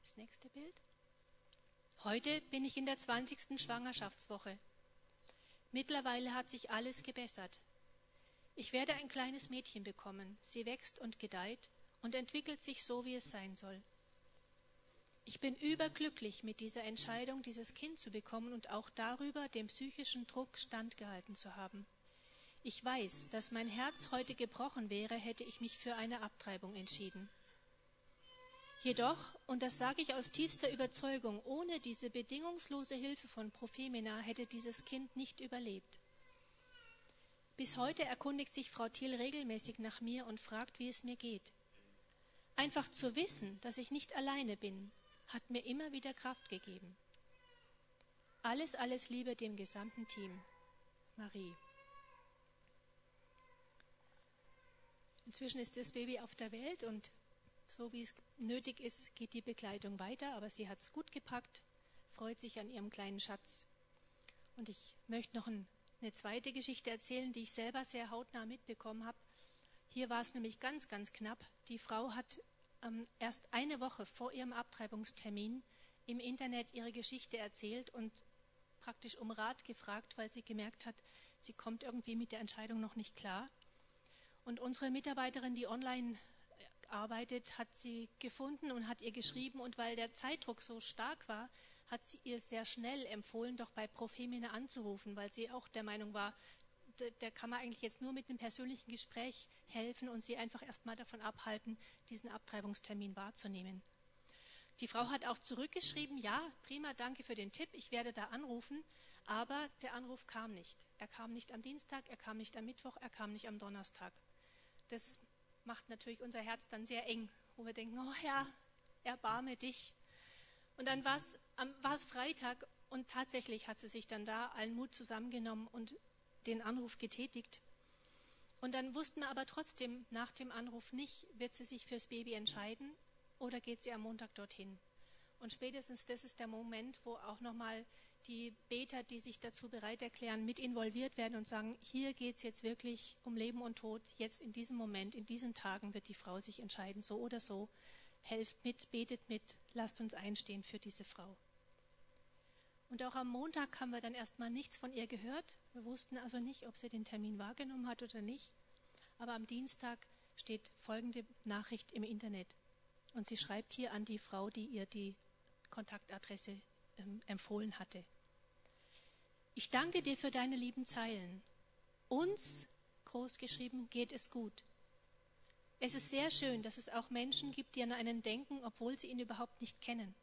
Das nächste Bild. Heute bin ich in der 20. Schwangerschaftswoche. Mittlerweile hat sich alles gebessert. Ich werde ein kleines Mädchen bekommen. Sie wächst und gedeiht und entwickelt sich so, wie es sein soll. Ich bin überglücklich mit dieser Entscheidung, dieses Kind zu bekommen und auch darüber, dem psychischen Druck standgehalten zu haben. Ich weiß, dass mein Herz heute gebrochen wäre, hätte ich mich für eine Abtreibung entschieden. Jedoch, und das sage ich aus tiefster Überzeugung, ohne diese bedingungslose Hilfe von Prophemina hätte dieses Kind nicht überlebt. Bis heute erkundigt sich Frau Thiel regelmäßig nach mir und fragt, wie es mir geht. Einfach zu wissen, dass ich nicht alleine bin, hat mir immer wieder Kraft gegeben. Alles, alles Liebe dem gesamten Team. Marie. Inzwischen ist das Baby auf der Welt und so wie es nötig ist, geht die Begleitung weiter, aber sie hat es gut gepackt, freut sich an ihrem kleinen Schatz. Und ich möchte noch ein, eine zweite Geschichte erzählen, die ich selber sehr hautnah mitbekommen habe. Hier war es nämlich ganz, ganz knapp. Die Frau hat ähm, erst eine Woche vor ihrem Abtreibungstermin im Internet ihre Geschichte erzählt und praktisch um Rat gefragt, weil sie gemerkt hat, sie kommt irgendwie mit der Entscheidung noch nicht klar. Und unsere Mitarbeiterin, die online arbeitet, hat sie gefunden und hat ihr geschrieben. Und weil der Zeitdruck so stark war, hat sie ihr sehr schnell empfohlen, doch bei Profemine anzurufen, weil sie auch der Meinung war, der kann man eigentlich jetzt nur mit einem persönlichen Gespräch helfen und sie einfach erstmal davon abhalten, diesen Abtreibungstermin wahrzunehmen. Die Frau hat auch zurückgeschrieben, ja, prima, danke für den Tipp, ich werde da anrufen, aber der Anruf kam nicht. Er kam nicht am Dienstag, er kam nicht am Mittwoch, er kam nicht am Donnerstag. Das macht natürlich unser Herz dann sehr eng, wo wir denken, oh Herr, erbarme dich. Und dann war es Freitag und tatsächlich hat sie sich dann da allen Mut zusammengenommen und den Anruf getätigt. Und dann wussten wir aber trotzdem nach dem Anruf nicht, wird sie sich fürs Baby entscheiden oder geht sie am Montag dorthin. Und spätestens das ist der Moment, wo auch nochmal die Beter, die sich dazu bereit erklären, mit involviert werden und sagen, hier geht es jetzt wirklich um Leben und Tod. Jetzt in diesem Moment, in diesen Tagen wird die Frau sich entscheiden, so oder so. Helft mit, betet mit, lasst uns einstehen für diese Frau. Und auch am Montag haben wir dann erstmal nichts von ihr gehört. Wir wussten also nicht, ob sie den Termin wahrgenommen hat oder nicht. Aber am Dienstag steht folgende Nachricht im Internet. Und sie schreibt hier an die Frau, die ihr die Kontaktadresse empfohlen hatte. Ich danke dir für deine lieben Zeilen. Uns, groß geschrieben, geht es gut. Es ist sehr schön, dass es auch Menschen gibt, die an einen denken, obwohl sie ihn überhaupt nicht kennen.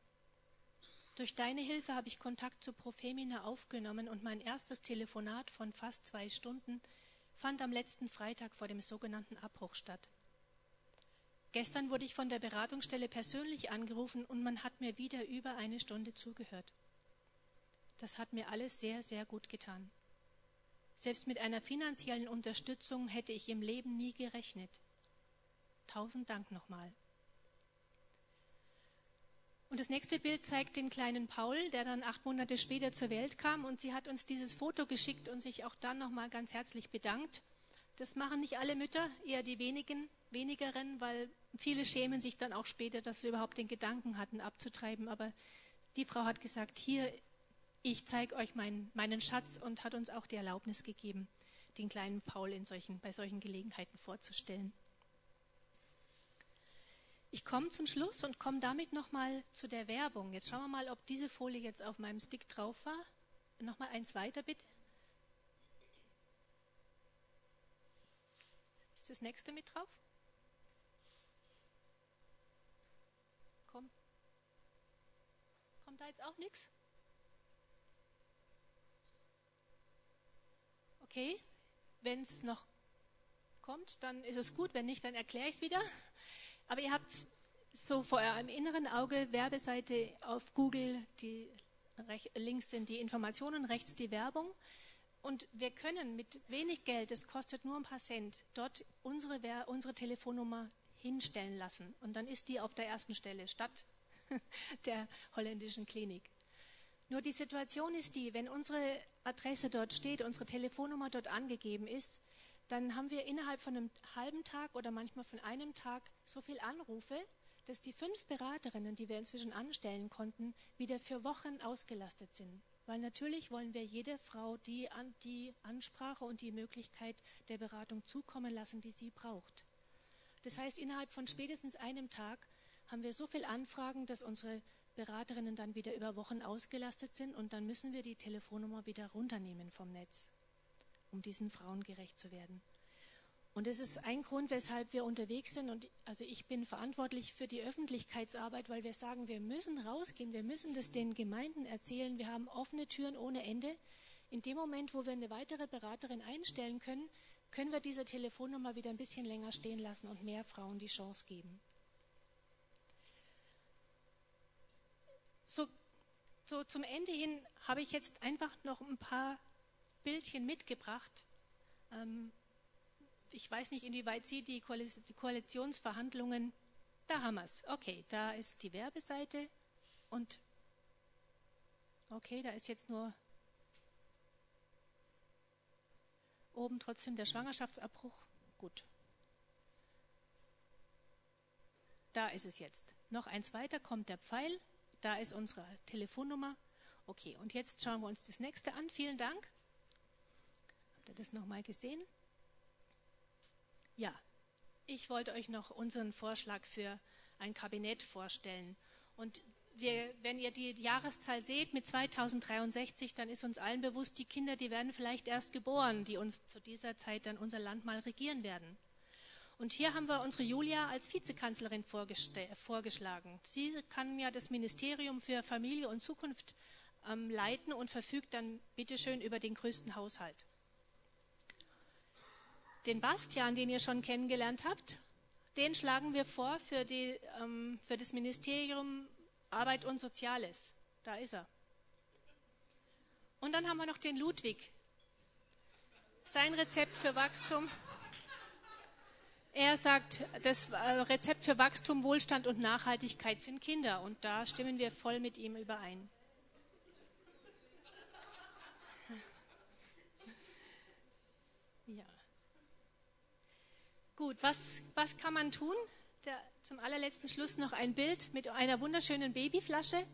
Durch deine Hilfe habe ich Kontakt zu Profemina aufgenommen und mein erstes Telefonat von fast zwei Stunden fand am letzten Freitag vor dem sogenannten Abbruch statt. Gestern wurde ich von der Beratungsstelle persönlich angerufen und man hat mir wieder über eine Stunde zugehört. Das hat mir alles sehr, sehr gut getan. Selbst mit einer finanziellen Unterstützung hätte ich im Leben nie gerechnet. Tausend Dank nochmal. Und das nächste Bild zeigt den kleinen Paul, der dann acht Monate später zur Welt kam. Und sie hat uns dieses Foto geschickt und sich auch dann nochmal ganz herzlich bedankt. Das machen nicht alle Mütter, eher die wenigen, wenigeren, weil viele schämen sich dann auch später, dass sie überhaupt den Gedanken hatten, abzutreiben. Aber die Frau hat gesagt, hier, ich zeige euch mein, meinen Schatz und hat uns auch die Erlaubnis gegeben, den kleinen Paul in solchen, bei solchen Gelegenheiten vorzustellen. Ich komme zum Schluss und komme damit nochmal zu der Werbung. Jetzt schauen wir mal, ob diese Folie jetzt auf meinem Stick drauf war. Nochmal eins weiter, bitte. Ist das nächste mit drauf? Kommt da jetzt auch nichts? Okay, wenn es noch kommt, dann ist es gut. Wenn nicht, dann erkläre ich es wieder. Aber ihr habt so vor eurem inneren Auge Werbeseite auf Google, die links sind die Informationen, rechts die Werbung. Und wir können mit wenig Geld, es kostet nur ein paar Cent, dort unsere, unsere Telefonnummer hinstellen lassen. Und dann ist die auf der ersten Stelle statt der holländischen Klinik. Nur die Situation ist die, wenn unsere Adresse dort steht, unsere Telefonnummer dort angegeben ist, dann haben wir innerhalb von einem halben Tag oder manchmal von einem Tag so viele Anrufe, dass die fünf Beraterinnen, die wir inzwischen anstellen konnten, wieder für Wochen ausgelastet sind. Weil natürlich wollen wir jede Frau die, die Ansprache und die Möglichkeit der Beratung zukommen lassen, die sie braucht. Das heißt, innerhalb von spätestens einem Tag haben wir so viele Anfragen, dass unsere Beraterinnen dann wieder über Wochen ausgelastet sind und dann müssen wir die Telefonnummer wieder runternehmen vom Netz, um diesen Frauen gerecht zu werden. Und das ist ein Grund, weshalb wir unterwegs sind. Und also ich bin verantwortlich für die Öffentlichkeitsarbeit, weil wir sagen, wir müssen rausgehen, wir müssen das den Gemeinden erzählen. Wir haben offene Türen ohne Ende. In dem Moment, wo wir eine weitere Beraterin einstellen können, können wir diese Telefonnummer wieder ein bisschen länger stehen lassen und mehr Frauen die Chance geben. So, so zum Ende hin habe ich jetzt einfach noch ein paar Bildchen mitgebracht. Ähm, ich weiß nicht, inwieweit Sie die Koalitionsverhandlungen, da haben wir es. Okay, da ist die Werbeseite und okay, da ist jetzt nur oben trotzdem der Schwangerschaftsabbruch. Gut. Da ist es jetzt. Noch eins weiter kommt der Pfeil. Da ist unsere Telefonnummer. Okay, und jetzt schauen wir uns das nächste an. Vielen Dank. Habt ihr das nochmal gesehen? Ja, ich wollte euch noch unseren Vorschlag für ein Kabinett vorstellen. Und wir, wenn ihr die Jahreszahl seht mit 2063, dann ist uns allen bewusst, die Kinder, die werden vielleicht erst geboren, die uns zu dieser Zeit dann unser Land mal regieren werden. Und hier haben wir unsere Julia als Vizekanzlerin vorgeschlagen. Sie kann ja das Ministerium für Familie und Zukunft ähm, leiten und verfügt dann bitteschön über den größten Haushalt den Bastian, den ihr schon kennengelernt habt, den schlagen wir vor für, die, ähm, für das Ministerium Arbeit und Soziales. Da ist er. Und dann haben wir noch den Ludwig. Sein Rezept für Wachstum. Er sagt, das äh, Rezept für Wachstum, Wohlstand und Nachhaltigkeit sind Kinder. Und da stimmen wir voll mit ihm überein. Ja. Gut, was, was kann man tun? Der, zum allerletzten Schluss noch ein Bild mit einer wunderschönen Babyflasche.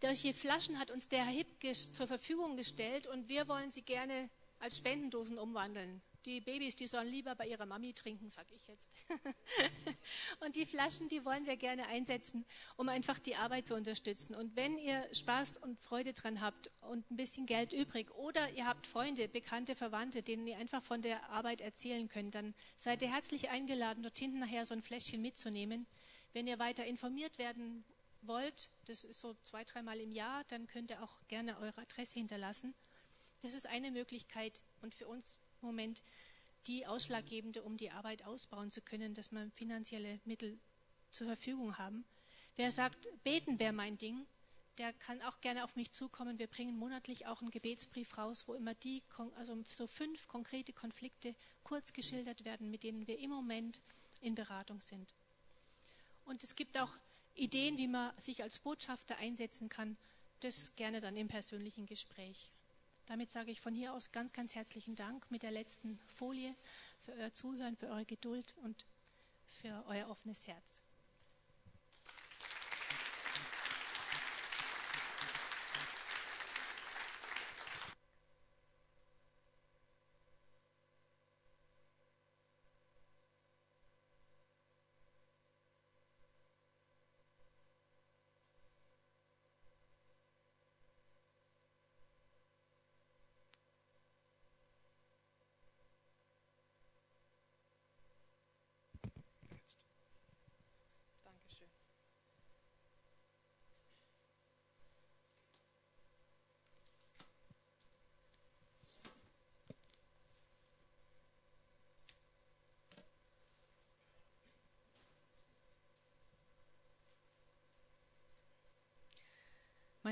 Solche Flaschen hat uns der Herr Hipp zur Verfügung gestellt und wir wollen sie gerne als Spendendosen umwandeln. Die Babys, die sollen lieber bei ihrer Mami trinken, sag ich jetzt. und die Flaschen, die wollen wir gerne einsetzen, um einfach die Arbeit zu unterstützen. Und wenn ihr Spaß und Freude dran habt und ein bisschen Geld übrig oder ihr habt Freunde, bekannte Verwandte, denen ihr einfach von der Arbeit erzählen könnt, dann seid ihr herzlich eingeladen, dort hinten nachher so ein Fläschchen mitzunehmen. Wenn ihr weiter informiert werden wollt, das ist so zwei, dreimal im Jahr, dann könnt ihr auch gerne eure Adresse hinterlassen. Das ist eine Möglichkeit und für uns Moment die ausschlaggebende, um die Arbeit ausbauen zu können, dass wir finanzielle Mittel zur Verfügung haben. Wer sagt, beten wäre mein Ding, der kann auch gerne auf mich zukommen. Wir bringen monatlich auch einen Gebetsbrief raus, wo immer die, also so fünf konkrete Konflikte kurz geschildert werden, mit denen wir im Moment in Beratung sind. Und es gibt auch Ideen, wie man sich als Botschafter einsetzen kann. Das gerne dann im persönlichen Gespräch. Damit sage ich von hier aus ganz, ganz herzlichen Dank mit der letzten Folie für euer Zuhören, für eure Geduld und für euer offenes Herz.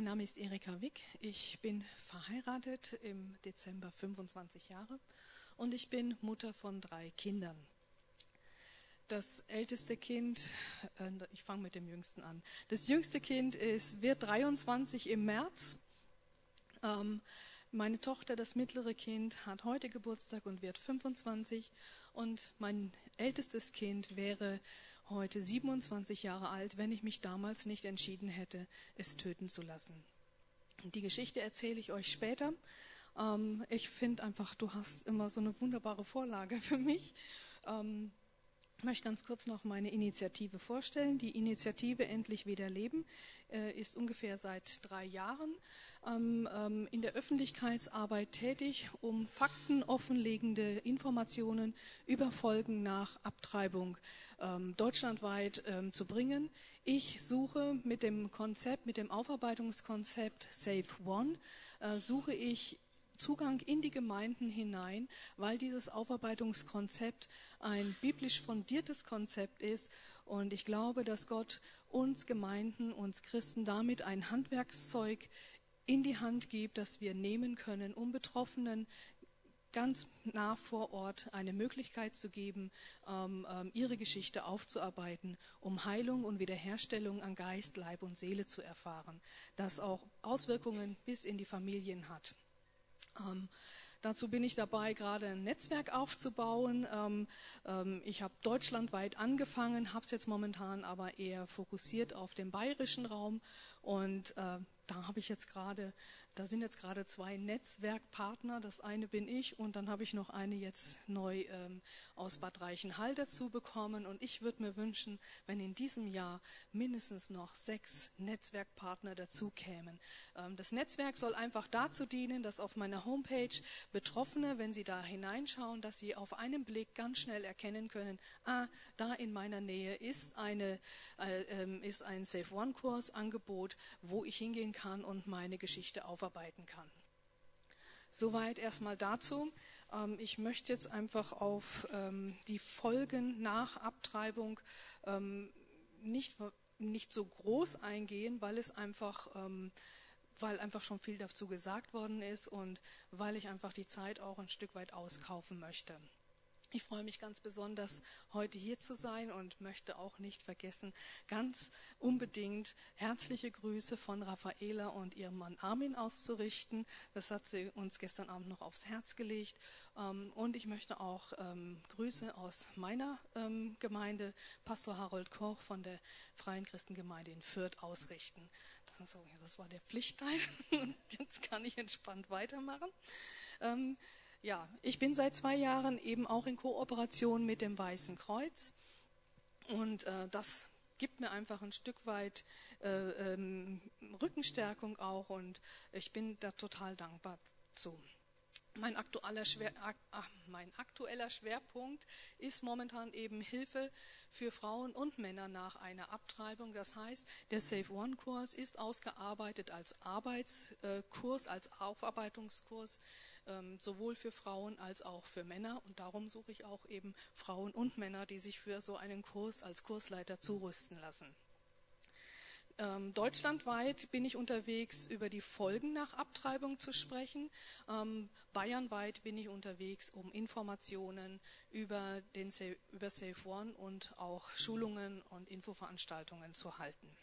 Mein Name ist Erika Wick. Ich bin verheiratet im Dezember 25 Jahre und ich bin Mutter von drei Kindern. Das älteste Kind, äh, ich fange mit dem jüngsten an. Das jüngste Kind ist, wird 23 im März. Ähm, meine Tochter, das mittlere Kind, hat heute Geburtstag und wird 25. Und mein ältestes Kind wäre heute 27 Jahre alt, wenn ich mich damals nicht entschieden hätte, es töten zu lassen. Die Geschichte erzähle ich euch später. Ähm, ich finde einfach, du hast immer so eine wunderbare Vorlage für mich. Ähm, Ich möchte ganz kurz noch meine Initiative vorstellen. Die Initiative Endlich wieder leben äh, ist ungefähr seit drei Jahren ähm, ähm, in der Öffentlichkeitsarbeit tätig, um faktenoffenlegende Informationen über Folgen nach Abtreibung ähm, deutschlandweit zu bringen. Ich suche mit dem Konzept, mit dem Aufarbeitungskonzept Save One, äh, suche ich Zugang in die Gemeinden hinein, weil dieses Aufarbeitungskonzept ein biblisch fundiertes Konzept ist. Und ich glaube, dass Gott uns Gemeinden, uns Christen damit ein Handwerkszeug in die Hand gibt, das wir nehmen können, um Betroffenen ganz nah vor Ort eine Möglichkeit zu geben, ähm, ähm, ihre Geschichte aufzuarbeiten, um Heilung und Wiederherstellung an Geist, Leib und Seele zu erfahren, das auch Auswirkungen bis in die Familien hat. Ähm, dazu bin ich dabei, gerade ein Netzwerk aufzubauen. Ähm, ähm, ich habe deutschlandweit angefangen, habe es jetzt momentan aber eher fokussiert auf den bayerischen Raum. Und äh, da habe ich jetzt gerade da sind jetzt gerade zwei Netzwerkpartner. Das eine bin ich und dann habe ich noch eine jetzt neu ähm, aus Bad Reichenhall dazu bekommen. Und ich würde mir wünschen, wenn in diesem Jahr mindestens noch sechs Netzwerkpartner dazu kämen. Ähm, das Netzwerk soll einfach dazu dienen, dass auf meiner Homepage Betroffene, wenn sie da hineinschauen, dass sie auf einen Blick ganz schnell erkennen können, ah, da in meiner Nähe ist, eine, äh, äh, ist ein Safe One Kurs Angebot, wo ich hingehen kann und meine Geschichte auf aufarbeiten kann. Soweit erstmal dazu. Ähm, ich möchte jetzt einfach auf ähm, die Folgen nach Abtreibung ähm, nicht, nicht so groß eingehen, weil es einfach weil einfach schon viel dazu gesagt worden ist und weil ich einfach die Zeit auch ein Stück weit auskaufen möchte. Ich freue mich ganz besonders, heute hier zu sein und möchte auch nicht vergessen, ganz unbedingt herzliche Grüße von Raffaela und ihrem Mann Armin auszurichten. Das hat sie uns gestern Abend noch aufs Herz gelegt. Ähm, und ich möchte auch ähm, Grüße aus meiner ähm, Gemeinde, Pastor Harold Koch von der Freien Christengemeinde in Fürth ausrichten. Das, war der Pflichtteil. Jetzt kann ich entspannt weitermachen. Ja, ich bin seit zwei Jahren eben auch in Kooperation mit dem Weißen Kreuz und äh, das gibt mir einfach ein Stück weit äh, ähm, Rückenstärkung auch und ich bin da total dankbar zu. Mein aktueller, Schwer, ach, mein aktueller, Schwerpunkt ist momentan eben Hilfe für Frauen und Männer nach einer Abtreibung. Das heißt, der Safe One Kurs ist ausgearbeitet als Arbeitskurs, als Aufarbeitungskurs sowohl für Frauen als auch für Männer. Und darum suche ich auch eben Frauen und Männer, die sich für so einen Kurs als Kursleiter zurüsten lassen. Ähm, deutschlandweit bin ich unterwegs, über die Folgen nach Abtreibung zu sprechen. Ähm, bayernweit bin ich unterwegs, um Informationen über, den, über Safe One und auch Schulungen und Infoveranstaltungen zu halten.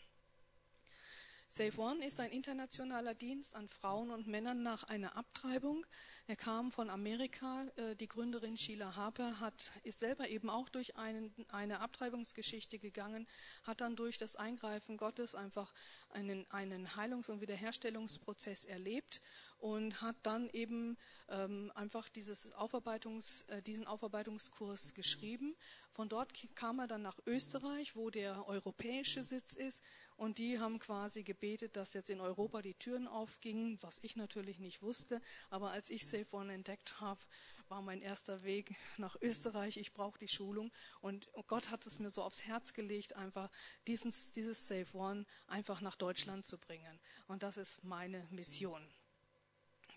Save One ist ein internationaler Dienst an Frauen und Männern nach einer Abtreibung. Er kam von Amerika. Äh, die Gründerin Sheila Harper hat, ist selber eben auch durch einen, eine Abtreibungsgeschichte gegangen, hat dann durch das Eingreifen Gottes einfach einen, einen Heilungs- und Wiederherstellungsprozess erlebt und hat dann eben ähm, einfach dieses Aufarbeitungs, äh, diesen Aufarbeitungskurs geschrieben. Von dort kam er dann nach Österreich, wo der europäische Sitz ist und die haben quasi gebetet, dass jetzt in Europa die Türen aufgingen, was ich natürlich nicht wusste. Aber als ich Safe One entdeckt habe, war mein erster Weg nach Österreich. Ich brauche die Schulung. Und Gott hat es mir so aufs Herz gelegt, einfach dieses, dieses Safe One einfach nach Deutschland zu bringen. Und das ist meine Mission.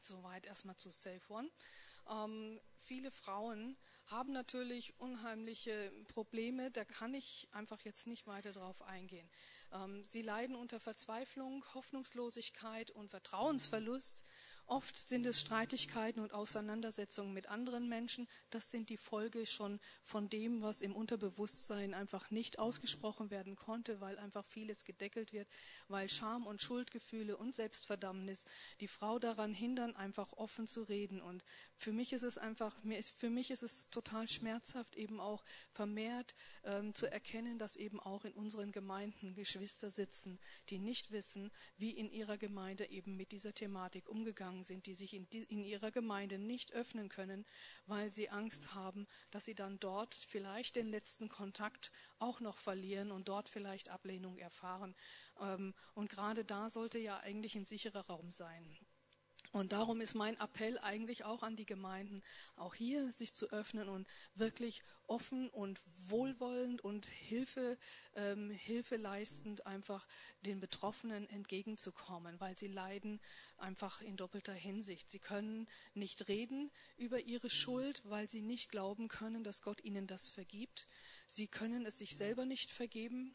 Soweit erstmal zu Safe One. Ähm, viele Frauen haben natürlich unheimliche Probleme, da kann ich einfach jetzt nicht weiter drauf eingehen. Ähm, sie leiden unter Verzweiflung, Hoffnungslosigkeit und Vertrauensverlust. Oft sind es Streitigkeiten und Auseinandersetzungen mit anderen Menschen. Das sind die Folge schon von dem, was im Unterbewusstsein einfach nicht ausgesprochen werden konnte, weil einfach vieles gedeckelt wird, weil Scham und Schuldgefühle und Selbstverdammnis die Frau daran hindern, einfach offen zu reden. Und für mich ist es einfach für mich ist es total schmerzhaft, eben auch vermehrt ähm, zu erkennen, dass eben auch in unseren Gemeinden Geschwister sitzen, die nicht wissen, wie in ihrer Gemeinde eben mit dieser Thematik umgegangen sind, die sich in, in ihrer Gemeinde nicht öffnen können, weil sie Angst haben, dass sie dann dort vielleicht den letzten Kontakt auch noch verlieren und dort vielleicht Ablehnung erfahren. Ähm, und gerade da sollte ja eigentlich ein sicherer Raum sein. Und darum ist mein Appell eigentlich auch an die Gemeinden, auch hier sich zu öffnen und wirklich offen und wohlwollend und Hilfe, ähm, Hilfe leistend einfach den Betroffenen entgegenzukommen, weil sie leiden einfach in doppelter Hinsicht. Sie können nicht reden über ihre Schuld, weil sie nicht glauben können, dass Gott ihnen das vergibt. Sie können es sich selber nicht vergeben,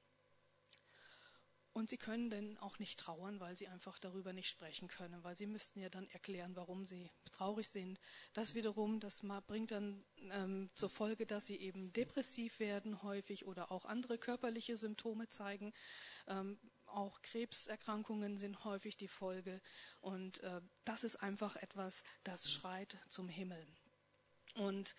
und sie können dann auch nicht trauern, weil sie einfach darüber nicht sprechen können, weil sie müssten ja dann erklären, warum sie traurig sind. Das wiederum, das bringt dann ähm, zur Folge, dass sie eben depressiv werden häufig oder auch andere körperliche Symptome zeigen. Ähm, auch Krebserkrankungen sind häufig die Folge. Und äh, das ist einfach etwas, das schreit zum Himmel. Und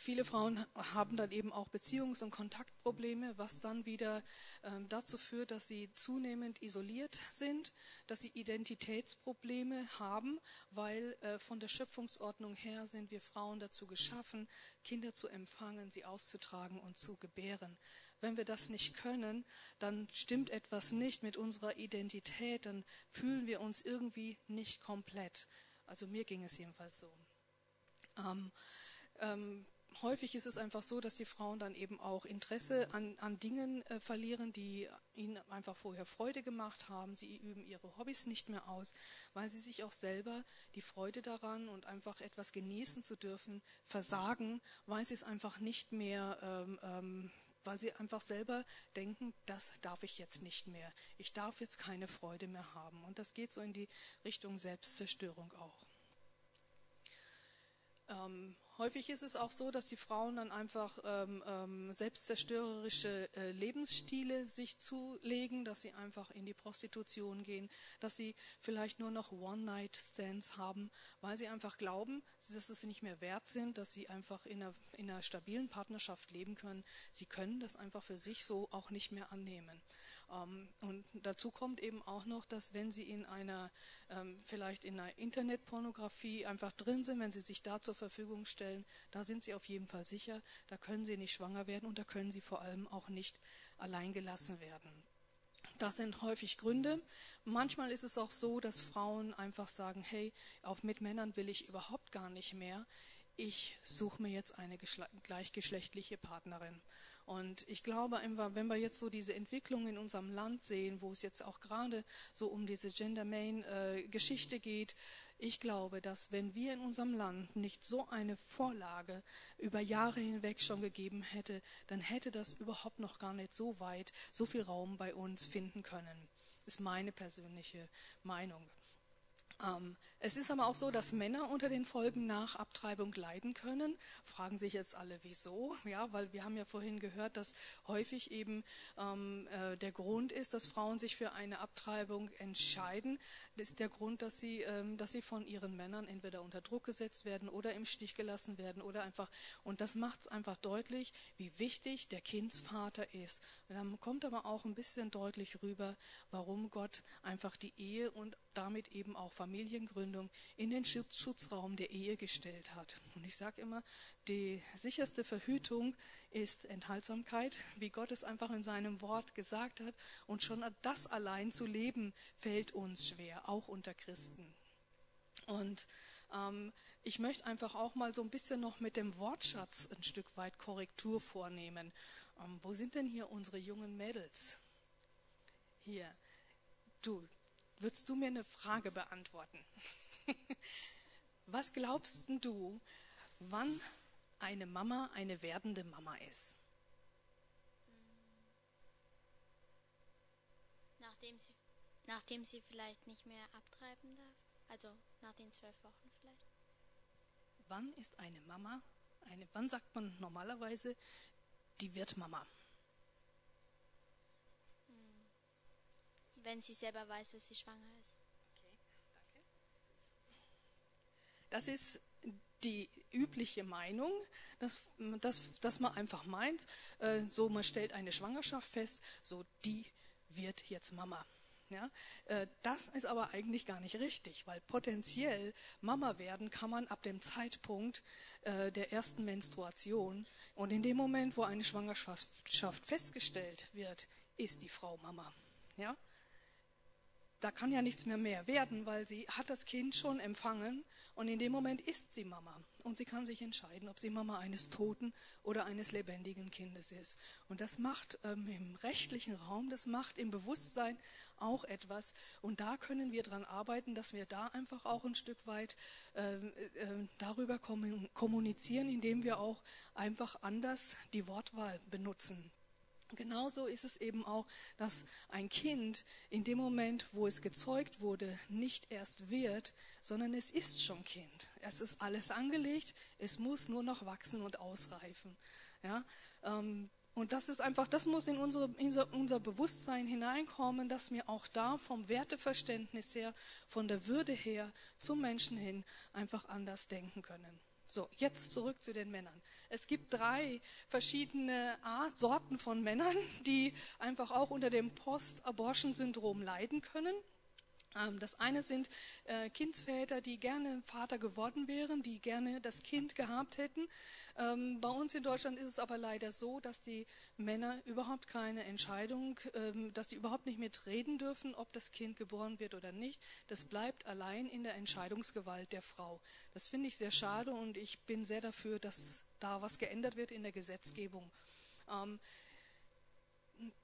Viele Frauen haben dann eben auch Beziehungs- und Kontaktprobleme, was dann wieder ähm, dazu führt, dass sie zunehmend isoliert sind, dass sie Identitätsprobleme haben, weil äh, von der Schöpfungsordnung her sind wir Frauen dazu geschaffen, Kinder zu empfangen, sie auszutragen und zu gebären. Wenn wir das nicht können, dann stimmt etwas nicht mit unserer Identität, dann fühlen wir uns irgendwie nicht komplett. Also mir ging es jedenfalls so. Ähm, ähm, häufig ist es einfach so, dass die Frauen dann eben auch Interesse an, an Dingen äh, verlieren, die ihnen einfach vorher Freude gemacht haben. Sie üben ihre Hobbys nicht mehr aus, weil sie sich auch selber die Freude daran und einfach etwas genießen zu dürfen versagen, weil sie es einfach nicht mehr, ähm, ähm, weil sie einfach selber denken, das darf ich jetzt nicht mehr. Ich darf jetzt keine Freude mehr haben. Und das geht so in die Richtung Selbstzerstörung auch. Ähm, Häufig ist es auch so, dass die Frauen dann einfach ähm, ähm, selbstzerstörerische äh, Lebensstile sich zulegen, dass sie einfach in die Prostitution gehen, dass sie vielleicht nur noch One-Night-Stands haben, weil sie einfach glauben, dass sie nicht mehr wert sind, dass sie einfach in einer, in einer stabilen Partnerschaft leben können. Sie können das einfach für sich so auch nicht mehr annehmen. Ähm, und dazu kommt eben auch noch, dass wenn Sie in einer, ähm, vielleicht in einer Internetpornografie einfach drin sind, wenn Sie sich da zur Verfügung stellen, da sind Sie auf jeden Fall sicher, da können Sie nicht schwanger werden und da können Sie vor allem auch nicht allein gelassen werden. Das sind häufig Gründe. Manchmal ist es auch so, dass Frauen einfach sagen, hey, auch mit Männern will ich überhaupt gar nicht mehr. Ich suche mir jetzt eine gleichgeschlechtliche Partnerin. Und ich glaube, wenn wir jetzt so diese Entwicklung in unserem Land sehen, wo es jetzt auch gerade so um diese Gender Main äh, Geschichte geht, ich glaube, dass wenn wir in unserem Land nicht so eine Vorlage über Jahre hinweg schon gegeben hätte, dann hätte das überhaupt noch gar nicht so weit, so viel Raum bei uns finden können. Das ist meine persönliche Meinung. Ähm, es ist aber auch so, dass Männer unter den Folgen nach Abtreibung leiden können. Fragen sich jetzt alle, wieso? Ja, weil wir haben ja vorhin gehört, dass häufig eben ähm, äh, der Grund ist, dass Frauen sich für eine Abtreibung entscheiden. Das ist der Grund, dass sie, ähm, dass sie von ihren Männern entweder unter Druck gesetzt werden oder im Stich gelassen werden oder einfach. Und das macht es einfach deutlich, wie wichtig der Kindsvater ist. Und dann kommt aber auch ein bisschen deutlich rüber, warum Gott einfach die Ehe und damit eben auch Familiengründung in den Schutzraum der Ehe gestellt hat. Und ich sage immer, die sicherste Verhütung ist Enthaltsamkeit, wie Gott es einfach in seinem Wort gesagt hat. Und schon das allein zu leben, fällt uns schwer, auch unter Christen. Und ähm, ich möchte einfach auch mal so ein bisschen noch mit dem Wortschatz ein Stück weit Korrektur vornehmen. Ähm, wo sind denn hier unsere jungen Mädels? Hier. Du, würdest du mir eine Frage beantworten? Was glaubst du, wann eine Mama eine werdende Mama ist?
Nachdem sie, nachdem sie vielleicht nicht mehr abtreiben darf? Also nach den zwölf Wochen vielleicht?
Wann ist eine Mama, eine, wann sagt man normalerweise, die wird Mama?
Wenn sie selber weiß, dass sie schwanger ist.
Okay, danke. Das ist die übliche Meinung, dass, dass, dass man einfach meint, äh, so man stellt eine Schwangerschaft fest, so die wird jetzt Mama. Ja, äh, das ist aber eigentlich gar nicht richtig, weil potenziell Mama werden kann man ab dem Zeitpunkt äh, der ersten Menstruation und in dem Moment, wo eine Schwangerschaft festgestellt wird, ist die Frau Mama. Ja? Da kann ja nichts mehr mehr werden, weil sie hat das Kind schon empfangen und in dem Moment ist sie Mama und sie kann sich entscheiden, ob sie Mama eines toten oder eines lebendigen Kindes ist. Und das macht ähm, im rechtlichen Raum, das macht im Bewusstsein auch etwas. Und da können wir daran arbeiten, dass wir da einfach auch ein Stück weit äh, äh, darüber kommunizieren, indem wir auch einfach anders die Wortwahl benutzen. Genauso ist es eben auch, dass ein Kind in dem Moment, wo es gezeugt wurde, nicht erst wird, sondern es ist schon Kind. Es ist alles angelegt, es muss nur noch wachsen und ausreifen. Ja, ähm, und das ist einfach, das muss in, unsere, in unser Bewusstsein hineinkommen, dass wir auch da vom Werteverständnis her, von der Würde her zum Menschen hin einfach anders denken können. So, jetzt zurück zu den Männern. Es gibt drei verschiedene Art, Sorten von Männern, die einfach auch unter dem Post-Abortion-Syndrom leiden können. Ähm, das eine sind äh, Kindsväter, die gerne Vater geworden wären, die gerne das Kind gehabt hätten. Ähm, bei uns in Deutschland ist es aber leider so, dass die Männer überhaupt keine Entscheidung, ähm, dass sie überhaupt nicht mitreden dürfen, ob das Kind geboren wird oder nicht. Das bleibt allein in der Entscheidungsgewalt der Frau. Das finde ich sehr schade und ich bin sehr dafür, dass da was geändert wird in der Gesetzgebung. Ähm,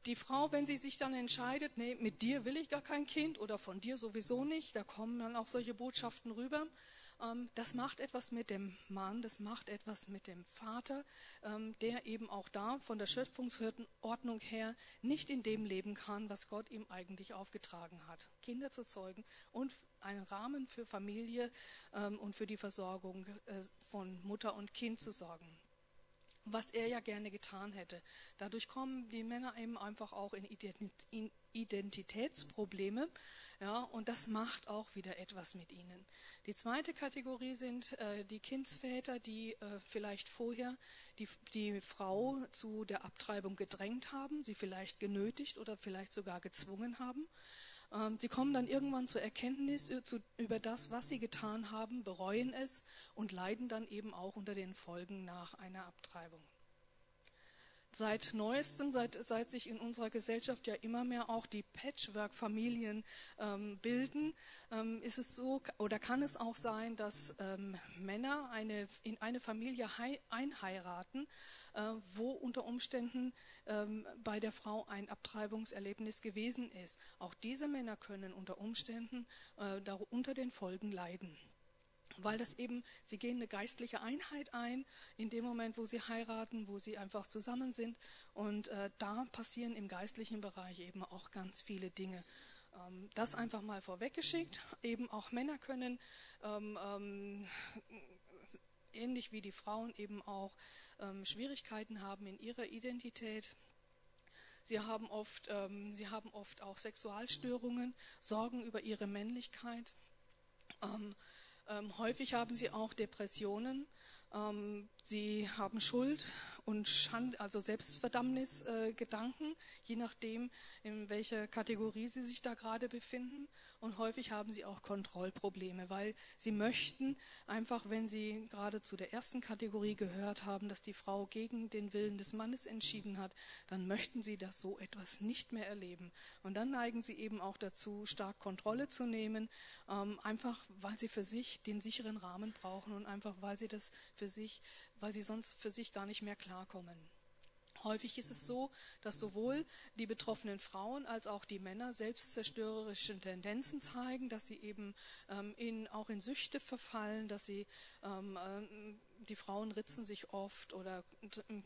die Frau, wenn sie sich dann entscheidet, nee, mit dir will ich gar kein Kind oder von dir sowieso nicht, da kommen dann auch solche Botschaften rüber. Ähm, das macht etwas mit dem Mann, das macht etwas mit dem Vater, ähm, der eben auch da von der Schöpfungsordnung her nicht in dem leben kann, was Gott ihm eigentlich aufgetragen hat. Kinder zu zeugen und einen Rahmen für Familie ähm, und für die Versorgung äh, von Mutter und Kind zu sorgen was er ja gerne getan hätte. Dadurch kommen die Männer eben einfach auch in Identitätsprobleme, ja, und das macht auch wieder etwas mit ihnen. Die zweite Kategorie sind äh, die Kindsväter, die äh, vielleicht vorher die, die Frau zu der Abtreibung gedrängt haben, sie vielleicht genötigt oder vielleicht sogar gezwungen haben. Ähm, sie kommen dann irgendwann zur Erkenntnis über das, was sie getan haben, bereuen es und leiden dann eben auch unter den Folgen nach einer Abtreibung. Seit neuestem, seit, seit sich in unserer Gesellschaft ja immer mehr auch die Patchwork-Familien ähm, bilden, ähm, ist es so oder kann es auch sein, dass ähm, Männer eine, in eine Familie einheiraten, äh, wo unter Umständen ähm, bei der Frau ein Abtreibungserlebnis gewesen ist. Auch diese Männer können unter Umständen äh, unter den Folgen leiden weil das eben, sie gehen eine geistliche Einheit ein, in dem Moment, wo sie heiraten, wo sie einfach zusammen sind. Und äh, da passieren im geistlichen Bereich eben auch ganz viele Dinge. Ähm, das einfach mal vorweggeschickt. Eben auch Männer können ähm, ähm, ähnlich wie die Frauen eben auch ähm, Schwierigkeiten haben in ihrer Identität. Sie haben, oft, ähm, sie haben oft auch Sexualstörungen, Sorgen über ihre Männlichkeit. Ähm, häufig haben sie auch Depressionen. Ähm, sie haben Schuld und Schand, also Selbstverdammnisgedanken, äh, je nachdem, in welcher Kategorie sie sich da gerade befinden. Und häufig haben sie auch Kontrollprobleme, weil sie möchten einfach, wenn sie gerade zu der ersten Kategorie gehört haben, dass die Frau gegen den Willen des Mannes entschieden hat, dann möchten sie das so etwas nicht mehr erleben. Und dann neigen sie eben auch dazu, stark Kontrolle zu nehmen, ähm, einfach weil sie für sich den sicheren Rahmen brauchen und einfach weil sie das für sich, weil sie sonst für sich gar nicht mehr klarkommen. Häufig ist es so, dass sowohl die betroffenen Frauen als auch die Männer selbstzerstörerische Tendenzen zeigen, dass sie eben ähm, in, auch in Süchte verfallen, dass sie ähm, äh, die Frauen ritzen sich oft oder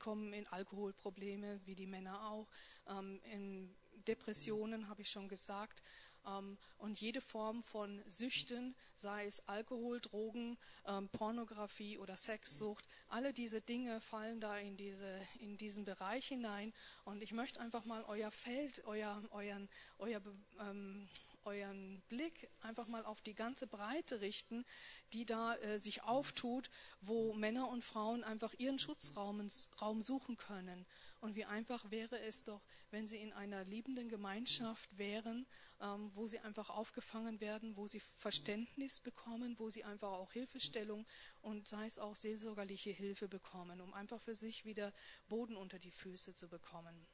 kommen in Alkoholprobleme, wie die Männer auch, ähm, in Depressionen, habe ich schon gesagt. Ähm, und jede Form von Süchten, sei es Alkohol, Drogen, ähm, Pornografie oder Sexsucht, alle diese Dinge fallen da in, diese, in diesen Bereich hinein. Und ich möchte einfach mal euer Feld, euer, euren, euer, ähm, euren Blick einfach mal auf die ganze Breite richten, die da äh, sich auftut, wo Männer und Frauen einfach ihren Schutzraum Raum suchen können. Und wie einfach wäre es doch, wenn sie in einer liebenden Gemeinschaft wären, ähm, wo sie einfach aufgefangen werden, wo sie Verständnis bekommen, wo sie einfach auch Hilfestellung und sei es auch seelsorgerliche Hilfe bekommen, um einfach für sich wieder Boden unter die Füße zu bekommen.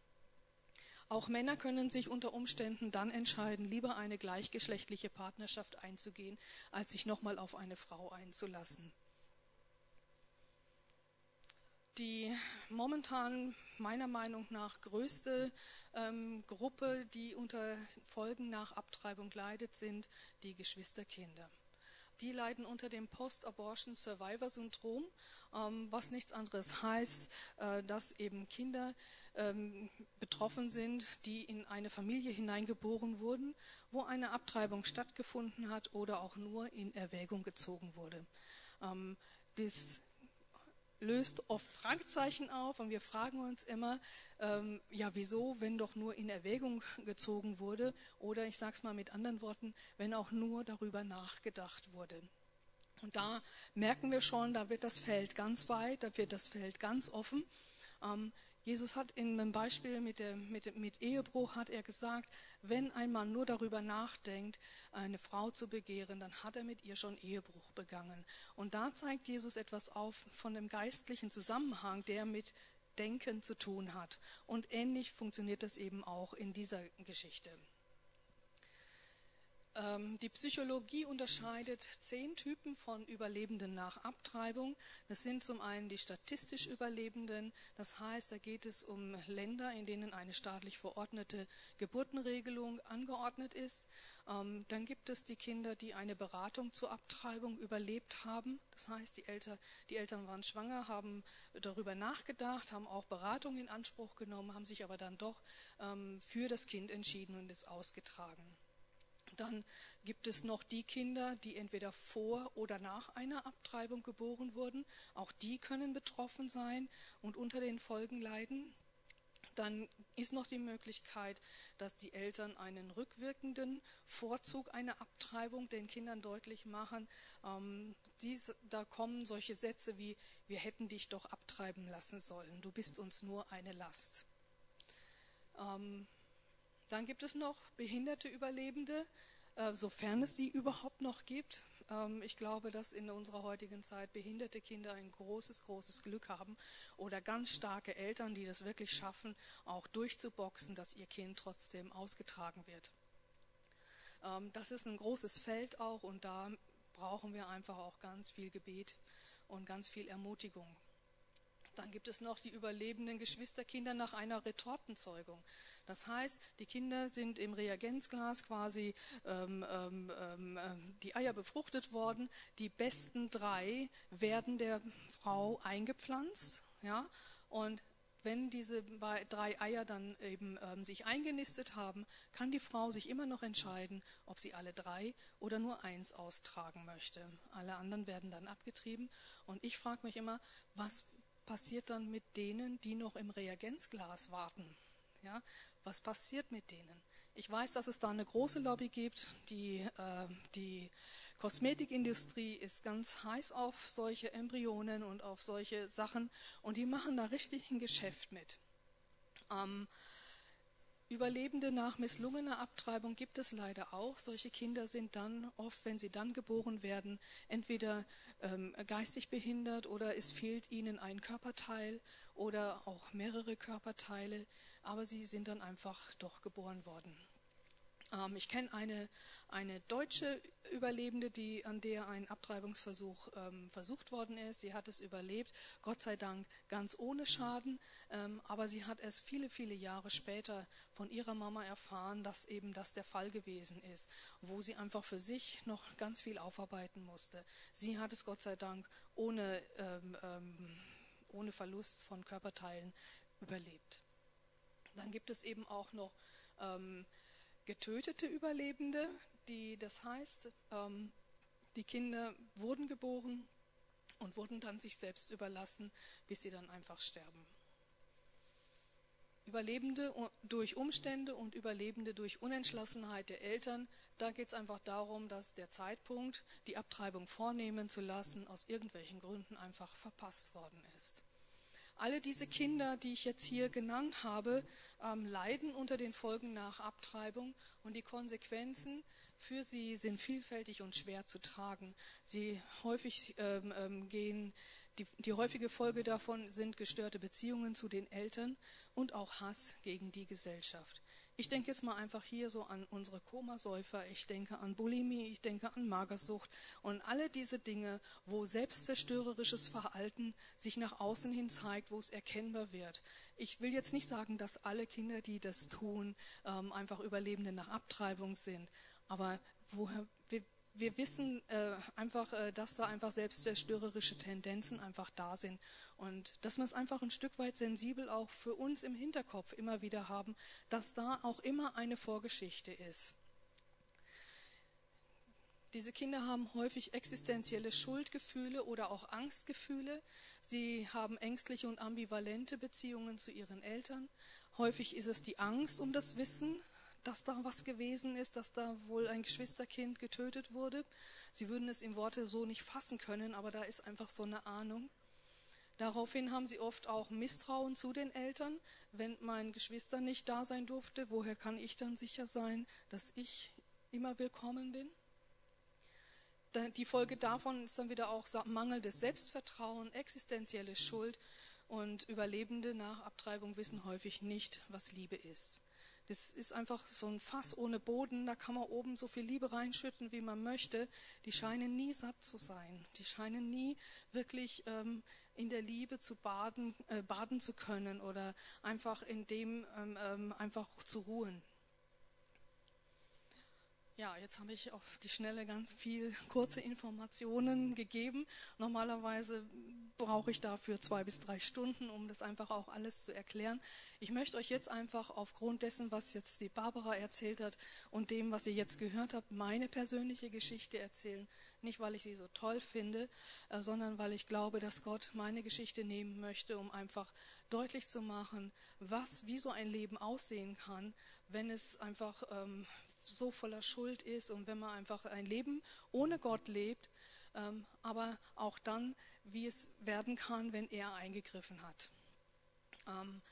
Auch Männer können sich unter Umständen dann entscheiden, lieber eine gleichgeschlechtliche Partnerschaft einzugehen, als sich nochmal auf eine Frau einzulassen. Die momentan meiner Meinung nach größte ähm, Gruppe, die unter Folgen nach Abtreibung leidet, sind die Geschwisterkinder die leiden unter dem Post-Abortion Survivor Syndrom, ähm, was nichts anderes heißt, äh, dass eben Kinder ähm, betroffen sind, die in eine Familie hineingeboren wurden, wo eine Abtreibung stattgefunden hat oder auch nur in Erwägung gezogen wurde. Ähm, das löst oft Fragezeichen auf und wir fragen uns immer, ähm, ja wieso, wenn doch nur in Erwägung gezogen wurde oder ich sage es mal mit anderen Worten, wenn auch nur darüber nachgedacht wurde. Und da merken wir schon, da wird das Feld ganz weit, da wird das Feld ganz offen. Ähm, Jesus hat in einem Beispiel mit, der, mit, mit Ehebruch hat er gesagt, wenn ein Mann nur darüber nachdenkt, eine Frau zu begehren, dann hat er mit ihr schon Ehebruch begangen. Und da zeigt Jesus etwas auf von dem geistlichen Zusammenhang, der mit Denken zu tun hat. Und ähnlich funktioniert das eben auch in dieser Geschichte. Ähm, die Psychologie unterscheidet zehn Typen von Überlebenden nach Abtreibung. Das sind zum einen die statistisch Überlebenden. Das heißt, da geht es um Länder, in denen eine staatlich verordnete Geburtenregelung angeordnet ist. Ähm, dann gibt es die Kinder, die eine Beratung zur Abtreibung überlebt haben. Das heißt, die, Eltern, die Eltern waren schwanger, haben darüber nachgedacht, haben auch Beratung in Anspruch genommen, haben sich aber dann doch ähm, für das Kind entschieden und es ausgetragen. Dann gibt es noch die Kinder, die entweder vor oder nach einer Abtreibung geboren wurden. Auch die können betroffen sein und unter den Folgen leiden. Dann ist noch die Möglichkeit, dass die Eltern einen rückwirkenden Vorzug einer Abtreibung den Kindern deutlich machen. Ähm, dies, da kommen solche Sätze wie, wir hätten dich doch abtreiben lassen sollen, du bist uns nur eine Last. Ähm, dann gibt es noch behinderte Überlebende, äh, sofern es sie überhaupt noch gibt. Ähm, ich glaube, dass in unserer heutigen Zeit behinderte Kinder ein großes, großes Glück haben oder ganz starke Eltern, die das wirklich schaffen, auch durchzuboxen, dass ihr Kind trotzdem ausgetragen wird. Ähm, das ist ein großes Feld auch und da brauchen wir einfach auch ganz viel Gebet und ganz viel Ermutigung. Dann gibt es noch die überlebenden Geschwisterkinder nach einer Retortenzeugung. Das heißt, die Kinder sind im Reagenzglas quasi ähm, ähm, ähm, ähm, die Eier befruchtet worden. Die besten drei werden der Frau eingepflanzt. Ja? Und wenn diese drei Eier dann eben ähm, sich eingenistet haben, kann die Frau sich immer noch entscheiden, ob sie alle drei oder nur eins austragen möchte. Alle anderen werden dann abgetrieben. Und ich frage mich immer, was passiert dann mit denen, die noch im Reagenzglas warten? Ja, was passiert mit denen? Ich weiß, dass es da eine große Lobby gibt. Die, äh, die Kosmetikindustrie ist ganz heiß auf solche Embryonen und auf solche Sachen und die machen da richtig ein Geschäft mit. Ähm, Überlebende nach misslungener Abtreibung gibt es leider auch. Solche Kinder sind dann oft, wenn sie dann geboren werden, entweder ähm, geistig behindert oder es fehlt ihnen ein Körperteil oder auch mehrere Körperteile, aber sie sind dann einfach doch geboren worden. Ähm, ich kenne eine, eine deutsche Überlebende, die, an der ein Abtreibungsversuch ähm, versucht worden ist. Sie hat es überlebt, Gott sei Dank ganz ohne Schaden. Ähm, aber sie hat es viele, viele Jahre später von ihrer Mama erfahren, dass eben das der Fall gewesen ist, wo sie einfach für sich noch ganz viel aufarbeiten musste. Sie hat es Gott sei Dank ohne, ähm, ähm ohne Verlust von Körperteilen überlebt. Dann gibt es eben auch noch ähm, getötete Überlebende, die, das heißt, ähm, die Kinder wurden geboren und wurden dann sich selbst überlassen, bis sie dann einfach sterben.
Überlebende durch Umstände und Überlebende durch Unentschlossenheit der Eltern. Da geht es einfach darum, dass der Zeitpunkt, die Abtreibung vornehmen zu lassen, aus irgendwelchen Gründen einfach verpasst worden ist. Alle diese Kinder, die ich jetzt hier genannt habe, ähm, leiden unter den Folgen nach Abtreibung und die Konsequenzen für sie sind vielfältig und schwer zu tragen. Sie häufig ähm, ähm, gehen die, die häufige Folge davon sind gestörte Beziehungen zu den Eltern und auch Hass gegen die Gesellschaft. Ich denke jetzt mal einfach hier so an unsere Komasäufer, ich denke an Bulimie, ich denke an Magersucht und alle diese Dinge, wo selbstzerstörerisches Verhalten sich nach außen hin zeigt, wo es erkennbar wird. Ich will jetzt nicht sagen, dass alle Kinder, die das tun, ähm, einfach Überlebende nach Abtreibung sind, aber woher, wir, wissen äh, einfach, äh, dass da einfach selbstzerstörerische Tendenzen einfach da sind und dass wir es einfach ein Stück weit sensibel auch für uns im Hinterkopf immer wieder haben, dass da auch immer eine Vorgeschichte ist. Diese Kinder haben häufig existenzielle Schuldgefühle oder auch Angstgefühle. Sie haben ängstliche und ambivalente Beziehungen zu ihren Eltern. Häufig ist es die Angst um das Wissen, dass da was gewesen ist, dass da wohl ein Geschwisterkind getötet wurde. Sie würden es in Worte so nicht fassen können, aber da ist einfach so eine Ahnung. Daraufhin haben sie oft auch Misstrauen zu den Eltern. Wenn mein Geschwister nicht da sein durfte, woher kann ich dann sicher sein, dass ich immer willkommen bin? Die Folge davon ist dann wieder auch mangelndes Selbstvertrauen, existenzielle Schuld und Überlebende nach Abtreibung wissen häufig nicht, was Liebe ist. Das ist einfach so ein Fass ohne Boden, da kann man oben so viel Liebe reinschütten, wie man möchte. Die scheinen nie satt zu sein. Die scheinen nie wirklich ähm, in der Liebe zu baden, äh, baden zu können oder einfach in dem ähm, ähm, einfach zu ruhen. Ja, jetzt habe ich auf die Schnelle ganz viel kurze Informationen gegeben. Normalerweise brauche ich dafür zwei bis drei Stunden, um das einfach auch alles zu erklären. Ich möchte euch jetzt einfach aufgrund dessen, was jetzt die Barbara erzählt hat und dem, was ihr jetzt gehört habt, meine persönliche Geschichte erzählen. Nicht, weil ich sie so toll finde, äh, sondern weil ich glaube, dass Gott meine Geschichte nehmen möchte, um einfach deutlich zu machen, was, wie so ein Leben aussehen kann, wenn es einfach ähm, so voller Schuld ist und wenn man einfach ein Leben ohne Gott lebt, aber auch dann, wie es werden kann, wenn er eingegriffen hat. Ähm,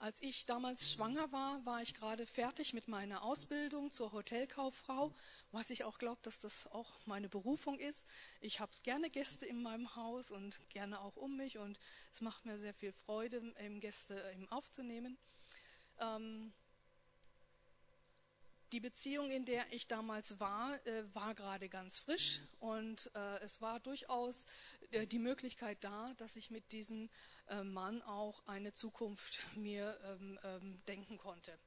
als ich damals schwanger war, war ich gerade fertig mit meiner Ausbildung zur Hotelkauffrau, was ich auch glaube, dass das auch meine Berufung ist. Ich habe gerne Gäste in meinem Haus und gerne auch um mich und es macht mir sehr viel Freude, Gäste aufzunehmen. Ähm, die Beziehung, in der ich damals war, äh, war gerade ganz frisch und äh, es war durchaus äh, die Möglichkeit da, dass ich mit diesem äh, Mann auch eine Zukunft mir ähm, ähm, denken konnte.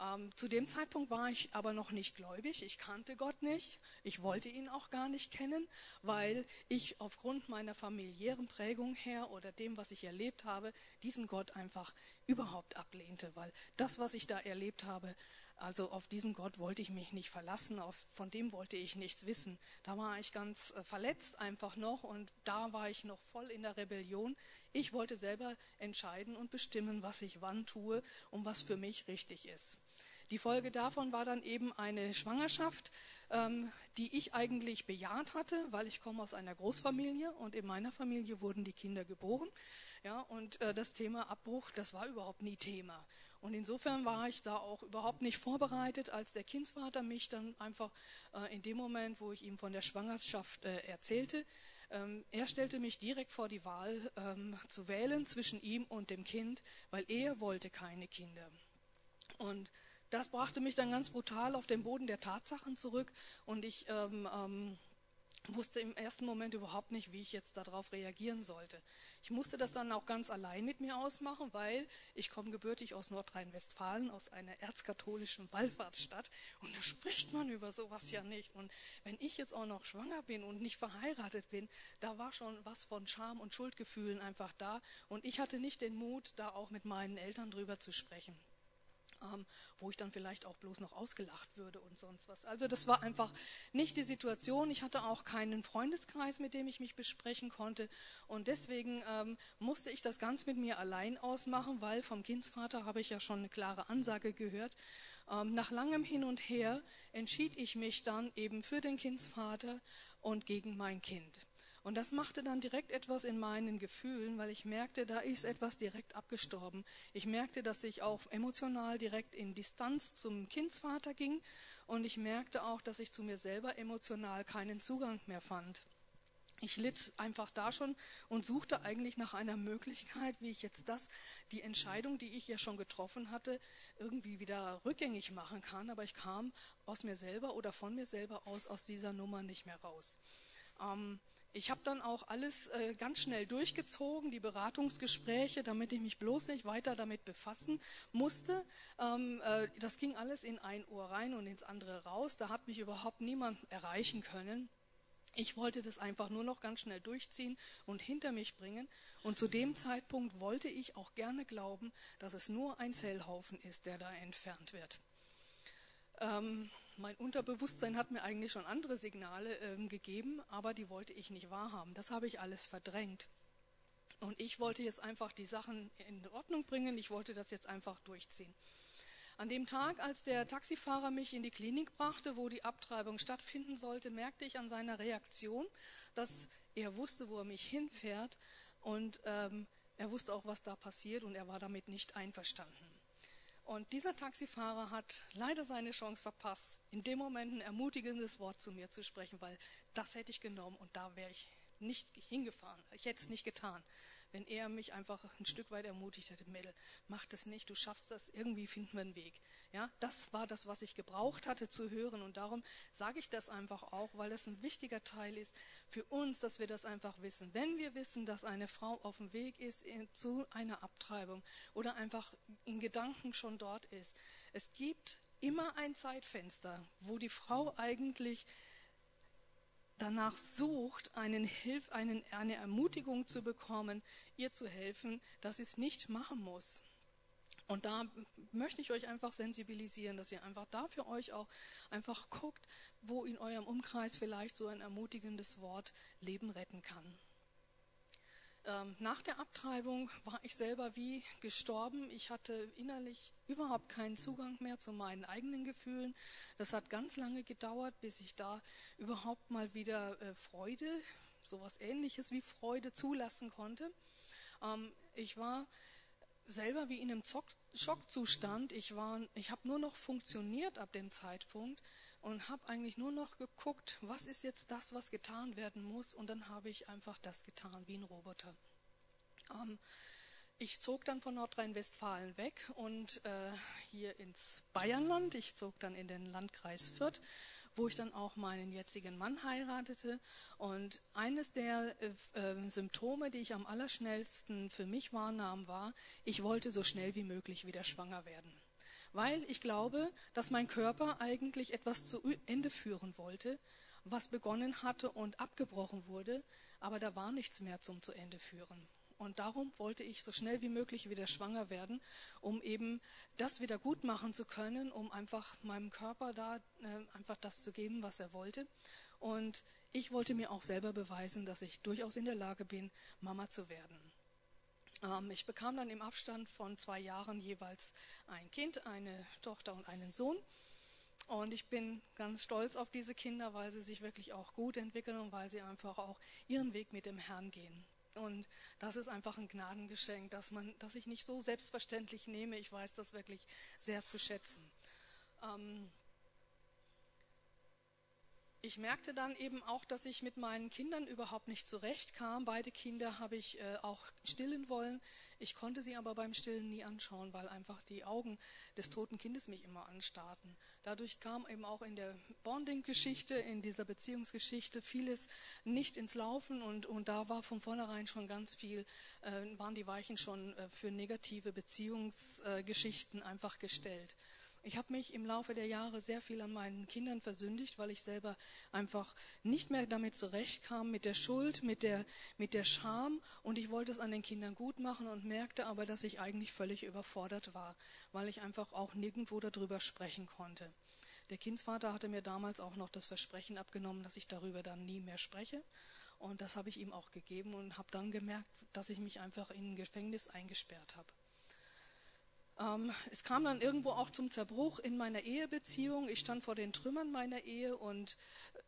Ähm, zu dem Zeitpunkt war ich aber noch nicht gläubig. Ich kannte Gott nicht. Ich wollte ihn auch gar nicht kennen, weil ich aufgrund meiner familiären Prägung her oder dem, was ich erlebt habe, diesen Gott einfach überhaupt ablehnte, weil das, was ich da erlebt habe, also auf diesen Gott wollte ich mich nicht verlassen, auf, von dem wollte ich nichts wissen. Da war ich ganz äh, verletzt einfach noch und da war ich noch voll in der Rebellion. Ich wollte selber entscheiden und bestimmen, was ich wann tue und was für mich richtig ist. Die Folge davon war dann eben eine Schwangerschaft, ähm, die ich eigentlich bejaht hatte, weil ich komme aus einer Großfamilie und in meiner Familie wurden die Kinder geboren. Ja, und äh, das Thema Abbruch, das war überhaupt nie Thema. Und insofern war ich da auch überhaupt nicht vorbereitet, als der Kindsvater mich dann einfach äh, in dem Moment, wo ich ihm von der Schwangerschaft äh, erzählte, ähm, er stellte mich direkt vor die Wahl ähm, zu wählen zwischen ihm und dem Kind, weil er wollte keine Kinder. Und das brachte mich dann ganz brutal auf den Boden der Tatsachen zurück und ich ähm, ähm, wusste im ersten Moment überhaupt nicht, wie ich jetzt darauf reagieren sollte. Ich musste das dann auch ganz allein mit mir ausmachen, weil ich komme gebürtig aus Nordrhein-Westfalen, aus einer erzkatholischen Wallfahrtsstadt und da spricht man über sowas ja nicht. Und wenn ich jetzt auch noch schwanger bin und nicht verheiratet bin, da war schon was von Scham und Schuldgefühlen einfach da und ich hatte nicht den Mut, da auch mit meinen Eltern drüber zu sprechen. Ähm, wo ich dann vielleicht auch bloß noch ausgelacht würde und sonst was. Also das war einfach nicht die Situation. Ich hatte auch keinen Freundeskreis, mit dem ich mich besprechen konnte. Und deswegen ähm, musste ich das ganz mit mir allein ausmachen, weil vom Kindsvater habe ich ja schon eine klare Ansage gehört. Ähm, nach langem Hin und Her entschied ich mich dann eben für den Kindsvater und gegen mein Kind. Und das machte dann direkt etwas in meinen Gefühlen, weil ich merkte, da ist etwas direkt abgestorben. Ich merkte, dass ich auch emotional direkt in Distanz zum Kindsvater ging und ich merkte auch, dass ich zu mir selber emotional keinen Zugang mehr fand. Ich litt einfach da schon und suchte eigentlich nach einer Möglichkeit, wie ich jetzt das, die Entscheidung, die ich ja schon getroffen hatte, irgendwie wieder rückgängig machen kann. Aber ich kam aus mir selber oder von mir selber aus aus dieser Nummer nicht mehr raus. Ähm, ich habe dann auch alles äh, ganz schnell durchgezogen, die Beratungsgespräche, damit ich mich bloß nicht weiter damit befassen musste. Ähm, äh, das ging alles in ein Ohr rein und ins andere raus. Da hat mich überhaupt niemand erreichen können. Ich wollte das einfach nur noch ganz schnell durchziehen und hinter mich bringen. Und zu dem Zeitpunkt wollte ich auch gerne glauben, dass es nur ein Zellhaufen ist, der da entfernt wird. Ähm, mein Unterbewusstsein hat mir eigentlich schon andere Signale ähm, gegeben, aber die wollte ich nicht wahrhaben. Das habe ich alles verdrängt. Und ich wollte jetzt einfach die Sachen in Ordnung bringen. Ich wollte das jetzt einfach durchziehen. An dem Tag, als der Taxifahrer mich in die Klinik brachte, wo die Abtreibung stattfinden sollte, merkte ich an seiner Reaktion, dass er wusste, wo er mich hinfährt und ähm, er wusste auch, was da passiert und er war damit nicht einverstanden. Und dieser Taxifahrer hat leider seine Chance verpasst, in dem Moment ein ermutigendes Wort zu mir zu sprechen, weil das hätte ich genommen und da wäre ich nicht hingefahren. Ich hätte es nicht getan wenn er mich einfach ein Stück weit ermutigt hätte, Mädel, mach das nicht, du schaffst das, irgendwie finden wir einen Weg. Ja, das war das, was ich gebraucht hatte zu hören und darum sage ich das einfach auch, weil das ein wichtiger Teil ist für uns, dass wir das einfach wissen. Wenn wir wissen, dass eine Frau auf dem Weg ist in, zu einer Abtreibung oder einfach in Gedanken schon dort ist, es gibt immer ein Zeitfenster, wo die Frau eigentlich danach sucht, einen Hilf, einen, eine Ermutigung zu bekommen, ihr zu helfen, dass sie es nicht machen muss. Und da möchte ich euch einfach sensibilisieren, dass ihr einfach da für euch auch einfach guckt, wo in eurem Umkreis vielleicht so ein ermutigendes Wort Leben retten kann. Ähm, nach der Abtreibung war ich selber wie gestorben. Ich hatte innerlich überhaupt keinen Zugang mehr zu meinen eigenen Gefühlen. Das hat ganz lange gedauert, bis ich da überhaupt mal wieder äh, Freude, sowas ähnliches wie Freude zulassen konnte. Ähm, ich war selber wie in einem Schockzustand. Ich, ich habe nur noch funktioniert ab dem Zeitpunkt und habe eigentlich nur noch geguckt, was ist jetzt das, was getan werden muss. Und dann habe ich einfach das getan wie ein Roboter. Ähm, ich zog dann von Nordrhein-Westfalen weg und äh, hier ins Bayernland. Ich zog dann in den Landkreis Fürth, wo ich dann auch meinen jetzigen Mann heiratete. Und eines der äh, äh, Symptome, die ich am allerschnellsten für mich wahrnahm, war, ich wollte so schnell wie möglich wieder schwanger werden weil ich glaube, dass mein Körper eigentlich etwas zu Ende führen wollte, was begonnen hatte und abgebrochen wurde, aber da war nichts mehr zum zu Ende führen. Und darum wollte ich so schnell wie möglich wieder schwanger werden, um eben das wieder gut machen zu können, um einfach meinem Körper da äh, einfach das zu geben, was er wollte. Und ich wollte mir auch selber beweisen, dass ich durchaus in der Lage bin, Mama zu werden. Ähm, ich bekam dann im Abstand von zwei Jahren jeweils ein Kind, eine Tochter und einen Sohn. Und ich bin ganz stolz auf diese Kinder, weil sie sich wirklich auch gut entwickeln und weil sie einfach auch ihren Weg mit dem Herrn gehen. Und das ist einfach ein Gnadengeschenk, dass man, dass ich nicht so selbstverständlich nehme. Ich weiß das wirklich sehr zu schätzen. Ähm, ich merkte dann eben auch, dass ich mit meinen Kindern überhaupt nicht zurechtkam. Beide Kinder habe ich äh, auch stillen wollen. Ich konnte sie aber beim Stillen nie anschauen, weil einfach die Augen des toten Kindes mich immer anstarrten. Dadurch kam eben auch in der Bonding-Geschichte, in dieser Beziehungsgeschichte vieles nicht ins Laufen und, und da war von vornherein schon ganz viel, äh, waren die Weichen schon äh, für negative Beziehungsgeschichten einfach gestellt. Ich habe mich im Laufe der Jahre sehr viel an meinen Kindern versündigt, weil ich selber einfach nicht mehr damit zurechtkam, mit der Schuld, mit der, mit der Scham. Und ich wollte es an den Kindern gut machen und merkte aber, dass ich eigentlich völlig überfordert war, weil ich einfach auch nirgendwo darüber sprechen konnte. Der Kindsvater hatte mir damals auch noch das Versprechen abgenommen, dass ich darüber dann nie mehr spreche. Und das habe ich ihm auch gegeben und habe dann gemerkt, dass ich mich einfach in ein Gefängnis eingesperrt habe. Ähm, es kam dann irgendwo auch zum Zerbruch in meiner Ehebeziehung. Ich stand vor den Trümmern meiner Ehe und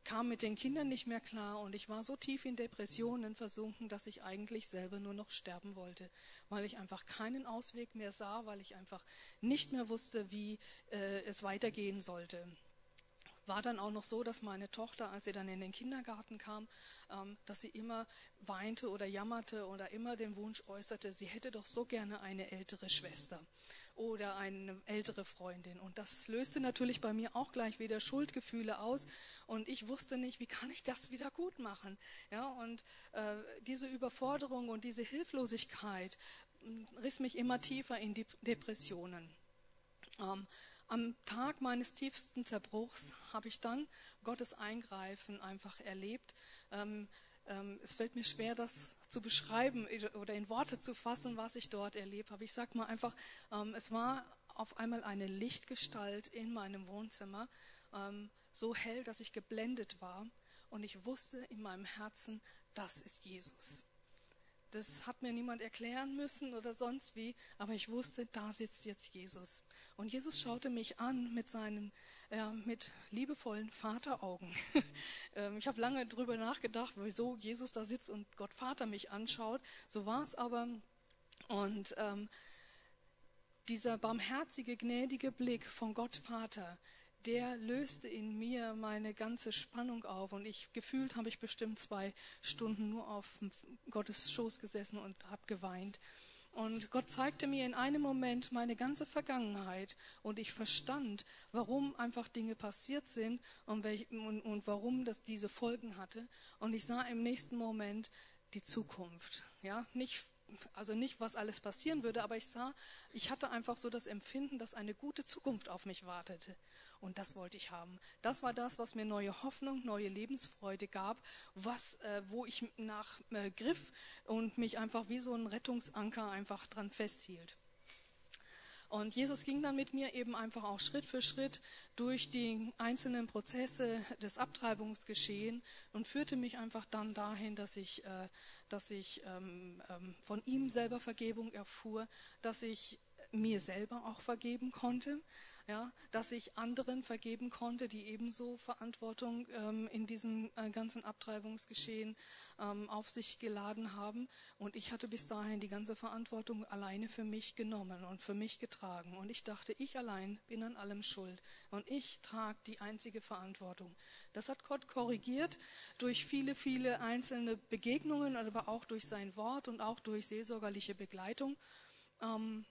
kam mit den Kindern nicht mehr klar. Und ich war so tief in Depressionen versunken, dass ich eigentlich selber nur noch sterben wollte, weil ich einfach keinen Ausweg mehr sah, weil ich einfach nicht mehr wusste, wie äh, es weitergehen sollte war dann auch noch so, dass meine Tochter, als sie dann in den Kindergarten kam, ähm, dass sie immer weinte oder jammerte oder immer den Wunsch äußerte, sie hätte doch so gerne eine ältere Schwester oder eine ältere Freundin. Und das löste natürlich bei mir auch gleich wieder Schuldgefühle aus. Und ich wusste nicht, wie kann ich das wieder gut machen. Ja, und äh, diese Überforderung und diese Hilflosigkeit äh, riss mich immer tiefer in die Depressionen. Ähm, am Tag meines tiefsten Zerbruchs habe ich dann Gottes Eingreifen einfach erlebt. Ähm, es fällt mir schwer, das zu beschreiben oder in Worte zu fassen, was ich dort erlebt habe. Ich sage mal einfach, ähm, es war auf einmal eine Lichtgestalt in meinem Wohnzimmer, ähm, so hell, dass ich geblendet war. Und ich wusste in meinem Herzen, das ist Jesus. Das hat mir niemand erklären müssen oder sonst wie, aber ich wusste, da sitzt jetzt Jesus. Und Jesus schaute mich an mit seinen äh, mit liebevollen Vateraugen. ähm, ich habe lange darüber nachgedacht, wieso Jesus da sitzt und Gott Vater mich anschaut. So war es aber. Und ähm, dieser barmherzige, gnädige Blick von Gott Vater, der löste in mir meine ganze Spannung auf und ich gefühlt habe ich bestimmt zwei Stunden nur auf Gottes Schoß gesessen und habe geweint. Und Gott zeigte mir in einem Moment meine ganze Vergangenheit und ich verstand, warum einfach Dinge passiert sind und, welch, und, und warum das diese Folgen hatte. Und ich sah im nächsten Moment die Zukunft. Ja, nicht also nicht, was alles passieren würde, aber ich sah, ich hatte einfach so das Empfinden, dass eine gute Zukunft auf mich wartete. Und das wollte ich haben. Das war das, was mir neue Hoffnung, neue Lebensfreude gab, was, äh, wo ich nach äh, griff und mich einfach wie so ein Rettungsanker einfach dran festhielt. Und Jesus ging dann mit mir eben einfach auch Schritt für Schritt durch die einzelnen Prozesse des Abtreibungsgeschehen und führte mich einfach dann dahin, dass ich, äh, dass ich ähm, ähm, von ihm selber Vergebung erfuhr, dass ich mir selber auch vergeben konnte, ja, dass ich anderen vergeben konnte, die ebenso Verantwortung ähm, in diesem äh, ganzen Abtreibungsgeschehen ähm, auf sich geladen haben. Und ich hatte bis dahin die ganze Verantwortung alleine für mich genommen und für mich getragen. Und ich dachte, ich allein bin an allem schuld. Und ich trage die einzige Verantwortung. Das hat Gott korrigiert durch viele, viele einzelne Begegnungen, aber auch durch sein Wort und auch durch seelsorgerliche Begleitung. Ähm,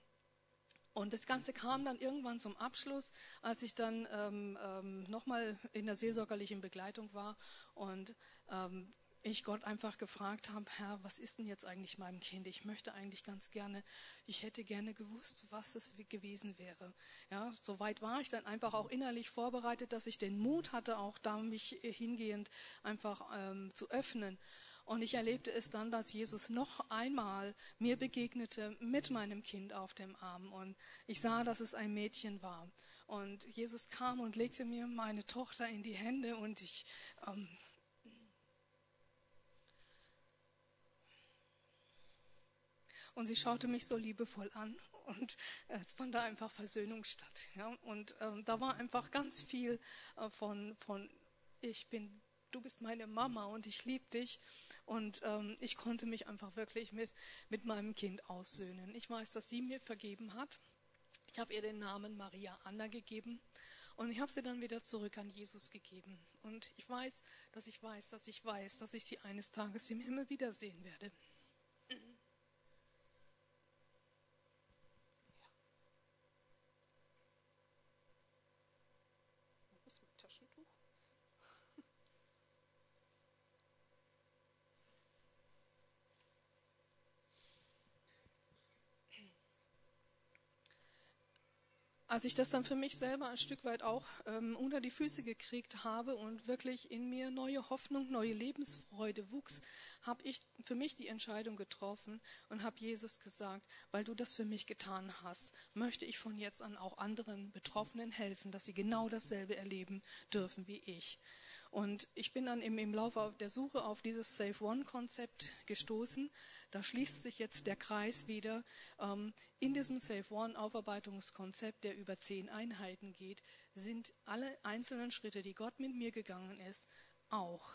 und das Ganze kam dann irgendwann zum Abschluss, als ich dann ähm, ähm, nochmal in der seelsorgerlichen Begleitung war und ähm, ich Gott einfach gefragt habe, Herr, was ist denn jetzt eigentlich meinem Kind? Ich möchte eigentlich ganz gerne, ich hätte gerne gewusst, was es gewesen wäre. Ja, soweit war ich dann einfach auch innerlich vorbereitet, dass ich den Mut hatte, auch da mich hingehend einfach ähm, zu öffnen. Und ich erlebte es dann, dass Jesus noch einmal mir begegnete mit meinem Kind auf dem Arm. Und ich sah, dass es ein Mädchen war. Und Jesus kam und legte mir meine Tochter in die Hände und ich. Ähm, und sie schaute mich so liebevoll an und es fand da einfach Versöhnung statt. Ja? Und ähm, da war einfach ganz viel äh, von, von ich bin du bist meine Mama und ich liebe dich. Und ähm, ich konnte mich einfach wirklich mit, mit meinem Kind aussöhnen. Ich weiß, dass sie mir vergeben hat. Ich habe ihr den Namen Maria Anna gegeben und ich habe sie dann wieder zurück an Jesus gegeben. Und ich weiß, dass ich weiß, dass ich weiß, dass ich sie eines Tages im Himmel wiedersehen werde. Als ich das dann für mich selber ein Stück weit auch ähm, unter die Füße gekriegt habe und wirklich in mir neue Hoffnung, neue Lebensfreude wuchs, habe ich für mich die Entscheidung getroffen und habe Jesus gesagt, weil du das für mich getan hast, möchte ich von jetzt an auch anderen Betroffenen helfen, dass sie genau dasselbe erleben dürfen wie ich. Und ich bin dann im, im Laufe der Suche auf dieses Save One-Konzept gestoßen. Da schließt sich jetzt der Kreis wieder. Ähm, in diesem Save One-Aufarbeitungskonzept, der über zehn Einheiten geht, sind alle einzelnen Schritte, die Gott mit mir gegangen ist, auch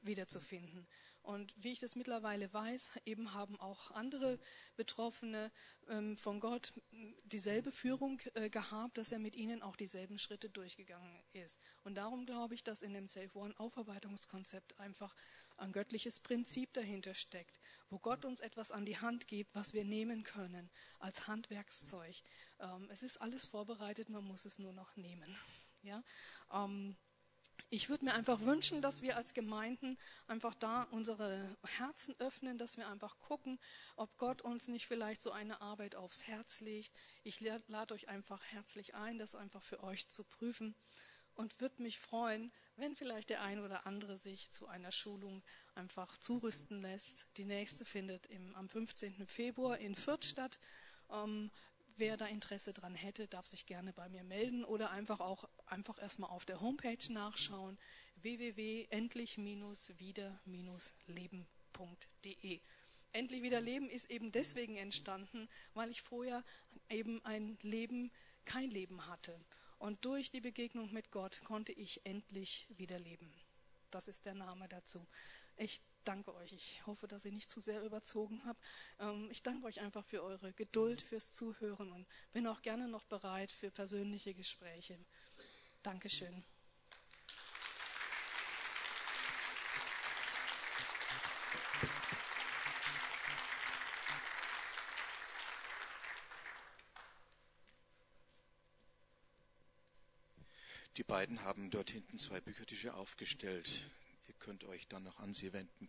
wiederzufinden. Und wie ich das mittlerweile weiß, eben haben auch andere Betroffene ähm, von Gott dieselbe Führung äh, gehabt, dass er mit ihnen auch dieselben Schritte durchgegangen ist. Und darum glaube ich, dass in dem Save One Aufarbeitungskonzept einfach ein göttliches Prinzip dahinter steckt, wo Gott uns etwas an die Hand gibt, was wir nehmen können als Handwerkszeug. Ähm, es ist alles vorbereitet, man muss es nur noch nehmen. Ja. Ich würde mir einfach wünschen, dass wir als Gemeinden einfach da unsere Herzen öffnen, dass wir einfach gucken, ob Gott uns nicht vielleicht so eine Arbeit aufs Herz legt. Ich lade euch einfach herzlich ein, das einfach für euch zu prüfen und würde mich freuen, wenn vielleicht der ein oder andere sich zu einer Schulung einfach zurüsten lässt. Die nächste findet im, am 15. Februar in Fürth statt. Ähm, Wer da Interesse dran hätte, darf sich gerne bei mir melden oder einfach auch einfach erstmal auf der Homepage nachschauen www.endlich-wieder-leben.de. Endlich wieder Leben ist eben deswegen entstanden, weil ich vorher eben ein Leben, kein Leben hatte. Und durch die Begegnung mit Gott konnte ich endlich wieder leben. Das ist der Name dazu. Ich danke euch. Ich hoffe, dass ich nicht zu sehr überzogen habe. Ähm, ich danke euch einfach für eure Geduld, fürs Zuhören und bin auch gerne noch bereit für persönliche Gespräche. Dankeschön.
Die beiden haben dort hinten zwei Büchertische aufgestellt. Ihr könnt euch dann noch an sie wenden.